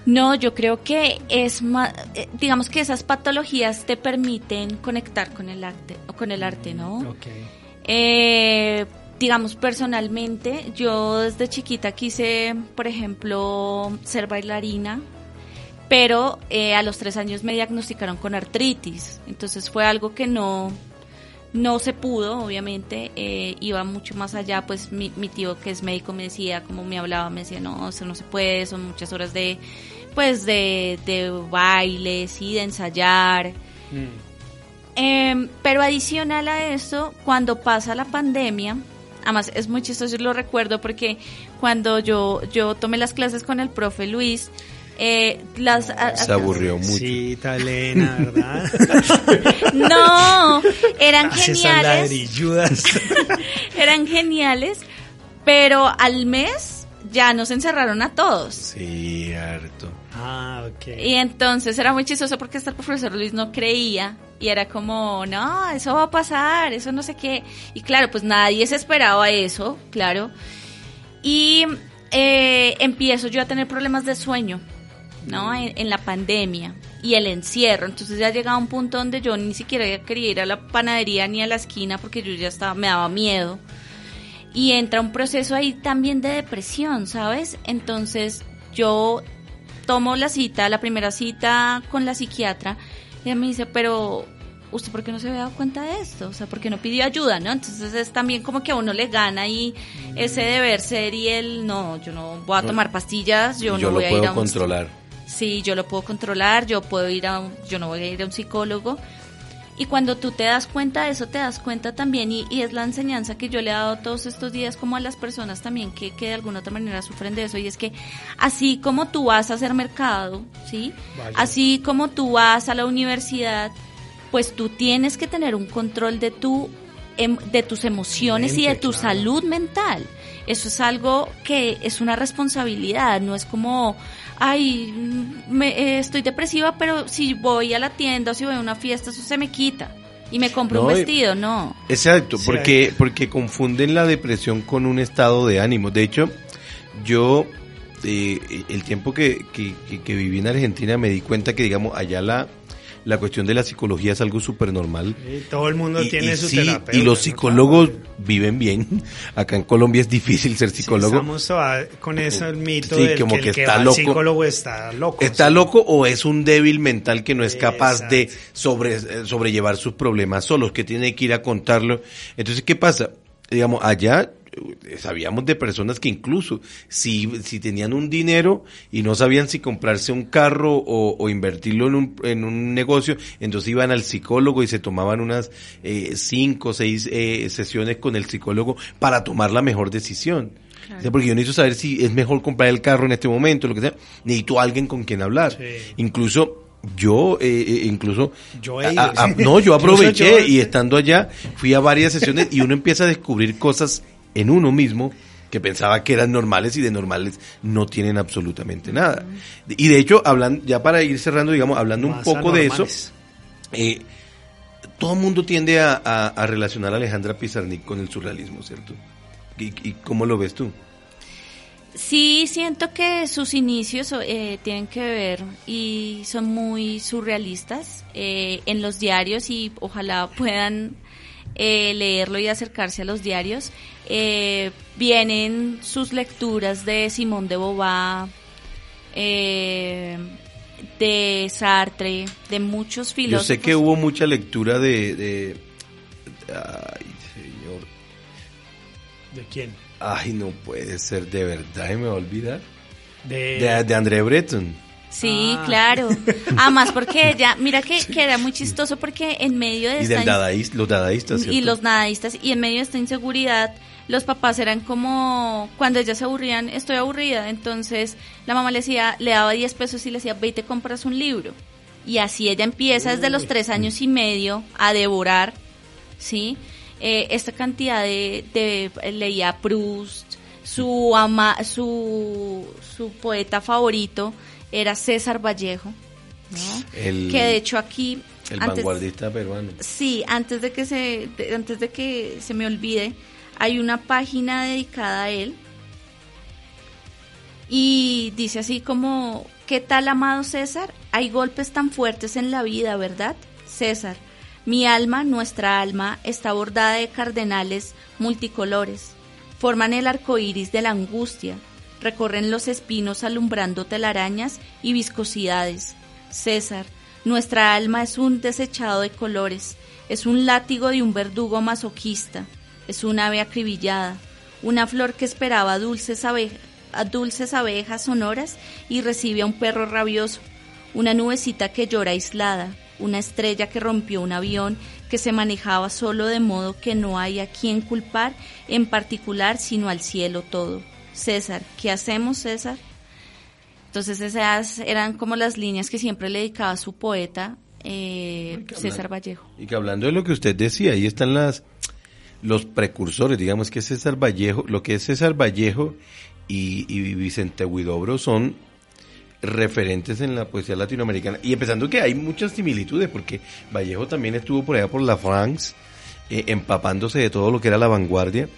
No, yo creo que es más, eh, digamos que esas patologías te permiten conectar con el arte, o con el arte, ¿no? Ok. Eh, digamos, personalmente, yo desde chiquita quise, por ejemplo, ser bailarina, pero eh, a los tres años me diagnosticaron con artritis, entonces fue algo que no, no se pudo, obviamente, eh, iba mucho más allá, pues mi, mi tío que es médico me decía, como me hablaba, me decía, no, eso no se puede, son muchas horas de, pues, de, de bailes y de ensayar. Mm. Em, pero adicional a eso, cuando pasa la pandemia, además es muy chistoso, yo lo recuerdo porque cuando yo, yo tomé las clases con el profe Luis, eh, las... a- a- Se aburrió mucho. Sí, Talena, ¿verdad? no, eran geniales, eran geniales, pero al mes ya nos encerraron a todos. Sí, harto. Ah, ok. Y entonces era muy chistoso porque hasta el profesor Luis no creía y era como, no, eso va a pasar, eso no sé qué. Y claro, pues nadie se esperaba eso, claro. Y eh, empiezo yo a tener problemas de sueño, ¿no? En, en la pandemia y el encierro. Entonces ya llegaba un punto donde yo ni siquiera quería ir a la panadería ni a la esquina porque yo ya estaba, me daba miedo. Y entra un proceso ahí también de depresión, ¿sabes? Entonces yo tomo la cita, la primera cita con la psiquiatra, y ella me dice, pero ¿usted por qué no se había dado cuenta de esto? O sea, ¿por qué no pidió ayuda, no? Entonces es también como que a uno le gana ahí ese deber ser y el, no, yo no voy a tomar pastillas, yo, Yo no lo voy a ir puedo a un... controlar. Sí, yo lo puedo controlar, yo puedo ir a un, yo no voy a ir a un psicólogo. Y cuando tú te das cuenta de eso, te das cuenta también, y, y es la enseñanza que yo le he dado todos estos días como a las personas también que, que de alguna otra manera sufren de eso, y es que así como tú vas a hacer mercado, ¿sí? Vaya. Así como tú vas a la universidad, pues tú tienes que tener un control de tu em- de tus emociones y de tu claro. salud mental. Eso es algo que es una responsabilidad, no es como, ay, me, eh, estoy depresiva, pero si voy a la tienda o si voy a una fiesta, eso se me quita y me compro No, un vestido, no. Exacto, porque, porque confunden la depresión con un estado de ánimo. De hecho, yo eh, el tiempo que, que, que- que viví en Argentina me di cuenta que, digamos, allá la, la cuestión de la psicología es algo súper normal. Sí, todo el mundo Y, tiene y su sí, terapeuta. y los psicólogos viven bien. Acá en Colombia es difícil ser psicólogo. estamos con ese mito como que, el que está va loco. psicólogo está loco. ¿Está loco o es un débil mental que no es capaz de sobre, sobrellevar sus problemas solos, que tiene que ir a contarlo? Entonces, ¿qué pasa? Digamos, allá sabíamos de personas que incluso si, si tenían un dinero y no sabían si comprarse un carro o, o invertirlo en un, en un negocio, entonces iban al psicólogo y se tomaban unas eh, cinco o seis eh, sesiones con el psicólogo para tomar la mejor decisión. Claro. O sea, Porque yo necesito saber si es mejor comprar el carro en este momento, lo que sea. Necesito a alguien con quien hablar. Sí. Incluso yo, eh, eh, incluso, Yo he a- ido, a- a- sí. no, yo aproveché yo, y estando allá fui a varias sesiones y uno empieza a descubrir cosas en uno mismo que pensaba que eran normales y de normales no tienen absolutamente nada. Y de hecho, hablan, ya para ir cerrando, digamos, hablando un poco de eso, eh, todo el mundo tiende a, a- a relacionar a Alejandra Pizarnik con el surrealismo, ¿cierto? ¿Y, y cómo lo ves tú? Sí, siento que sus inicios eh, tienen que ver y son muy surrealistas eh, en los diarios y ojalá puedan eh, leerlo y acercarse a los diarios. Eh, vienen sus lecturas de Simón de Beauvoir, eh, de Sartre, de muchos Yo filósofos. sé que hubo mucha lectura de, de- Ay, señor. ¿De quién? Ay, no puede ser, de verdad, me va a olvidar. De, De, de André Breton. Sí, Ah. claro. Además porque ella, mira que, que era muy chistoso porque en medio de Y esta del dadaísta, los dadaístas, ¿cierto? y los nadadistas y en medio de esta inseguridad los papás eran como cuando ellas se aburrían estoy aburrida entonces la mamá le decía le daba 10 pesos y le decía ve y te compras un libro y así ella empieza desde los tres años y medio a devorar sí Eh, esta cantidad de, de leía Proust su ama su su poeta favorito era César Vallejo ¿no? El- que de hecho aquí El antes- vanguardista peruano. Sí, antes de que se de- antes de que se me olvide, hay una página dedicada a él y dice así como ¿Qué tal, amado César? Hay golpes tan fuertes en la vida, ¿verdad? César, mi alma, nuestra alma, está bordada de cardenales multicolores. Forman el arco iris de la angustia. Recorren los espinos alumbrando telarañas y viscosidades. César, nuestra alma es un desechado de colores. Es un látigo de un verdugo masoquista. Es un ave acribillada. Una flor que esperaba dulces, dulces abejas sonoras y recibe a un perro rabioso. Una nubecita que llora aislada. Una estrella que rompió un avión que se manejaba solo de modo que no hay a quien culpar en particular sino al cielo todo. César, ¿qué hacemos, César? Entonces esas eran como las líneas que siempre le dedicaba su poeta eh, César Vallejo. Y que hablando de lo que usted decía, ahí están las los precursores, digamos que César Vallejo, lo que es César Vallejo y, y Vicente Huidobro son referentes en la poesía latinoamericana. Y empezando que hay muchas similitudes, porque Vallejo también estuvo por allá por la France, eh, empapándose de todo lo que era la vanguardia.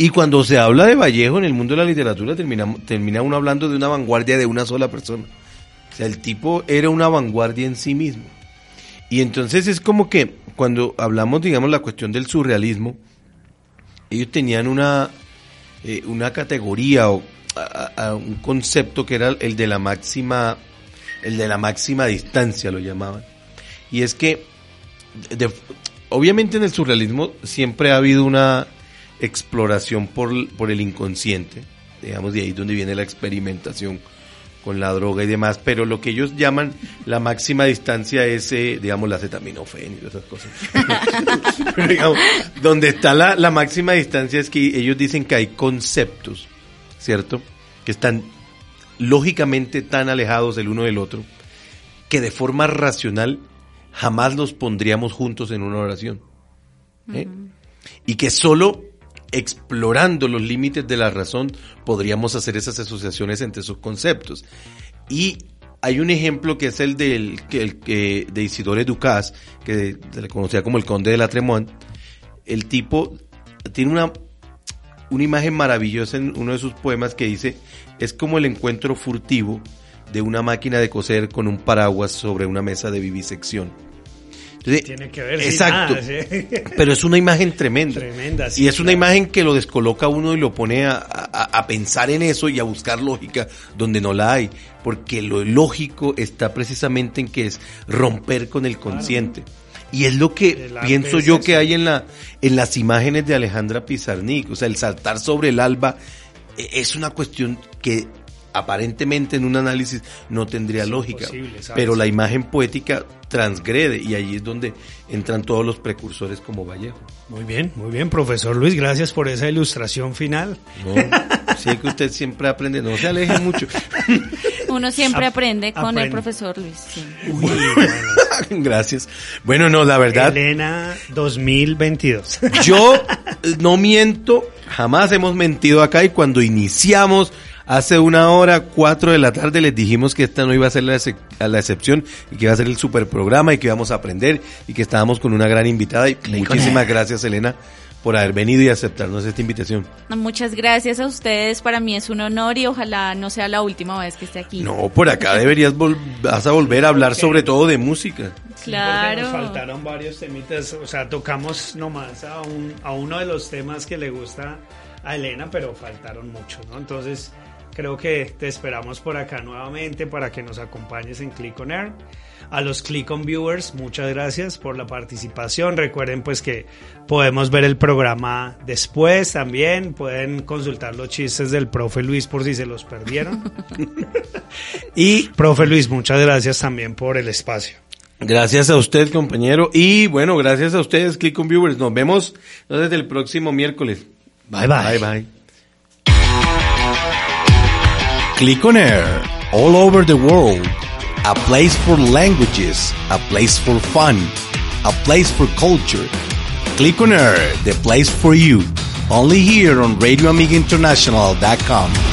Y cuando se habla de Vallejo en el mundo de la literatura, termina, termina uno hablando de una vanguardia de una sola persona. O sea, el tipo era una vanguardia en sí mismo. Y entonces es como que cuando hablamos, digamos, la cuestión del surrealismo, ellos tenían una, eh, una categoría o un concepto que era el de la máxima, el de la máxima distancia lo llamaban. Y es que, obviamente en el surrealismo siempre ha habido una exploración por, por el inconsciente, digamos, de ahí donde viene la experimentación con la droga y demás, pero lo que ellos llaman la máxima distancia es, eh, digamos, la acetaminofén y esas cosas. digamos, donde está la, la máxima distancia es que ellos dicen que hay conceptos ¿cierto? Que están lógicamente tan alejados el uno del otro, que de forma racional jamás los pondríamos juntos en una oración. ¿eh? Y que solo explorando los límites de la razón podríamos hacer esas asociaciones entre esos conceptos. Y hay un ejemplo que es el del que, de Isidore Ducas, que se le conocía como el conde de la Tremont. El tipo tiene una una imagen maravillosa en uno de sus poemas que dice, es como el encuentro furtivo de una máquina de coser con un paraguas sobre una mesa de vivisección. Tiene que ver. Exacto. Pero es una imagen tremenda. Tremenda. y es una imagen que lo descoloca uno y lo pone a, pensar en eso y a buscar lógica donde no la hay. Porque lo lógico está precisamente en que es romper con el consciente. Y es lo que pienso yo que hay en, la, en las imágenes de Alejandra Pizarnik. O sea, el saltar sobre el alba e, es una cuestión que aparentemente en un análisis no tendría lógica, pero la imagen poética transgrede y ahí es donde entran todos los precursores como Vallejo. Muy bien, muy bien, profesor Luis, gracias por esa ilustración final. sí que usted siempre aprende, no se aleje mucho. Uno siempre aprende con el profesor Luis. Gracias. Bueno, no, la verdad. Elena 2022. Yo no miento, jamás hemos mentido acá y cuando iniciamos hace una hora, cuatro de la tarde, les dijimos que esta no iba a ser la, la excepción y que iba a ser el super programa y que íbamos a aprender y que estábamos con una gran invitada. Y muchísimas gracias, Elena, por haber venido y aceptarnos esta invitación. Muchas gracias a ustedes, para mí es un honor y ojalá no sea la última vez que esté aquí. No, por acá deberías vas a volver a hablar sobre todo de música. Claro. nos faltaron varios temitas, o sea, tocamos nomás a, un, a uno de los temas que le gusta a Elena, pero faltaron muchos, ¿no? Entonces, creo que te esperamos por acá nuevamente para que nos acompañes en Click on Air. A los Click on Viewers, muchas gracias por la participación. Recuerden pues que podemos ver el programa después también. Pueden consultar los chistes del profe Luis por si se los perdieron. y profe Luis, muchas gracias también por el espacio. Gracias a usted, compañero. Y bueno, gracias a ustedes, Click on Viewers. Nos vemos desde el próximo miércoles. Bye bye. Bye bye. Click on Air, all over the world. A place for languages, a place for fun, a place for culture. Click on Air, the place for you. Only here on RadioAmigaInternational.com.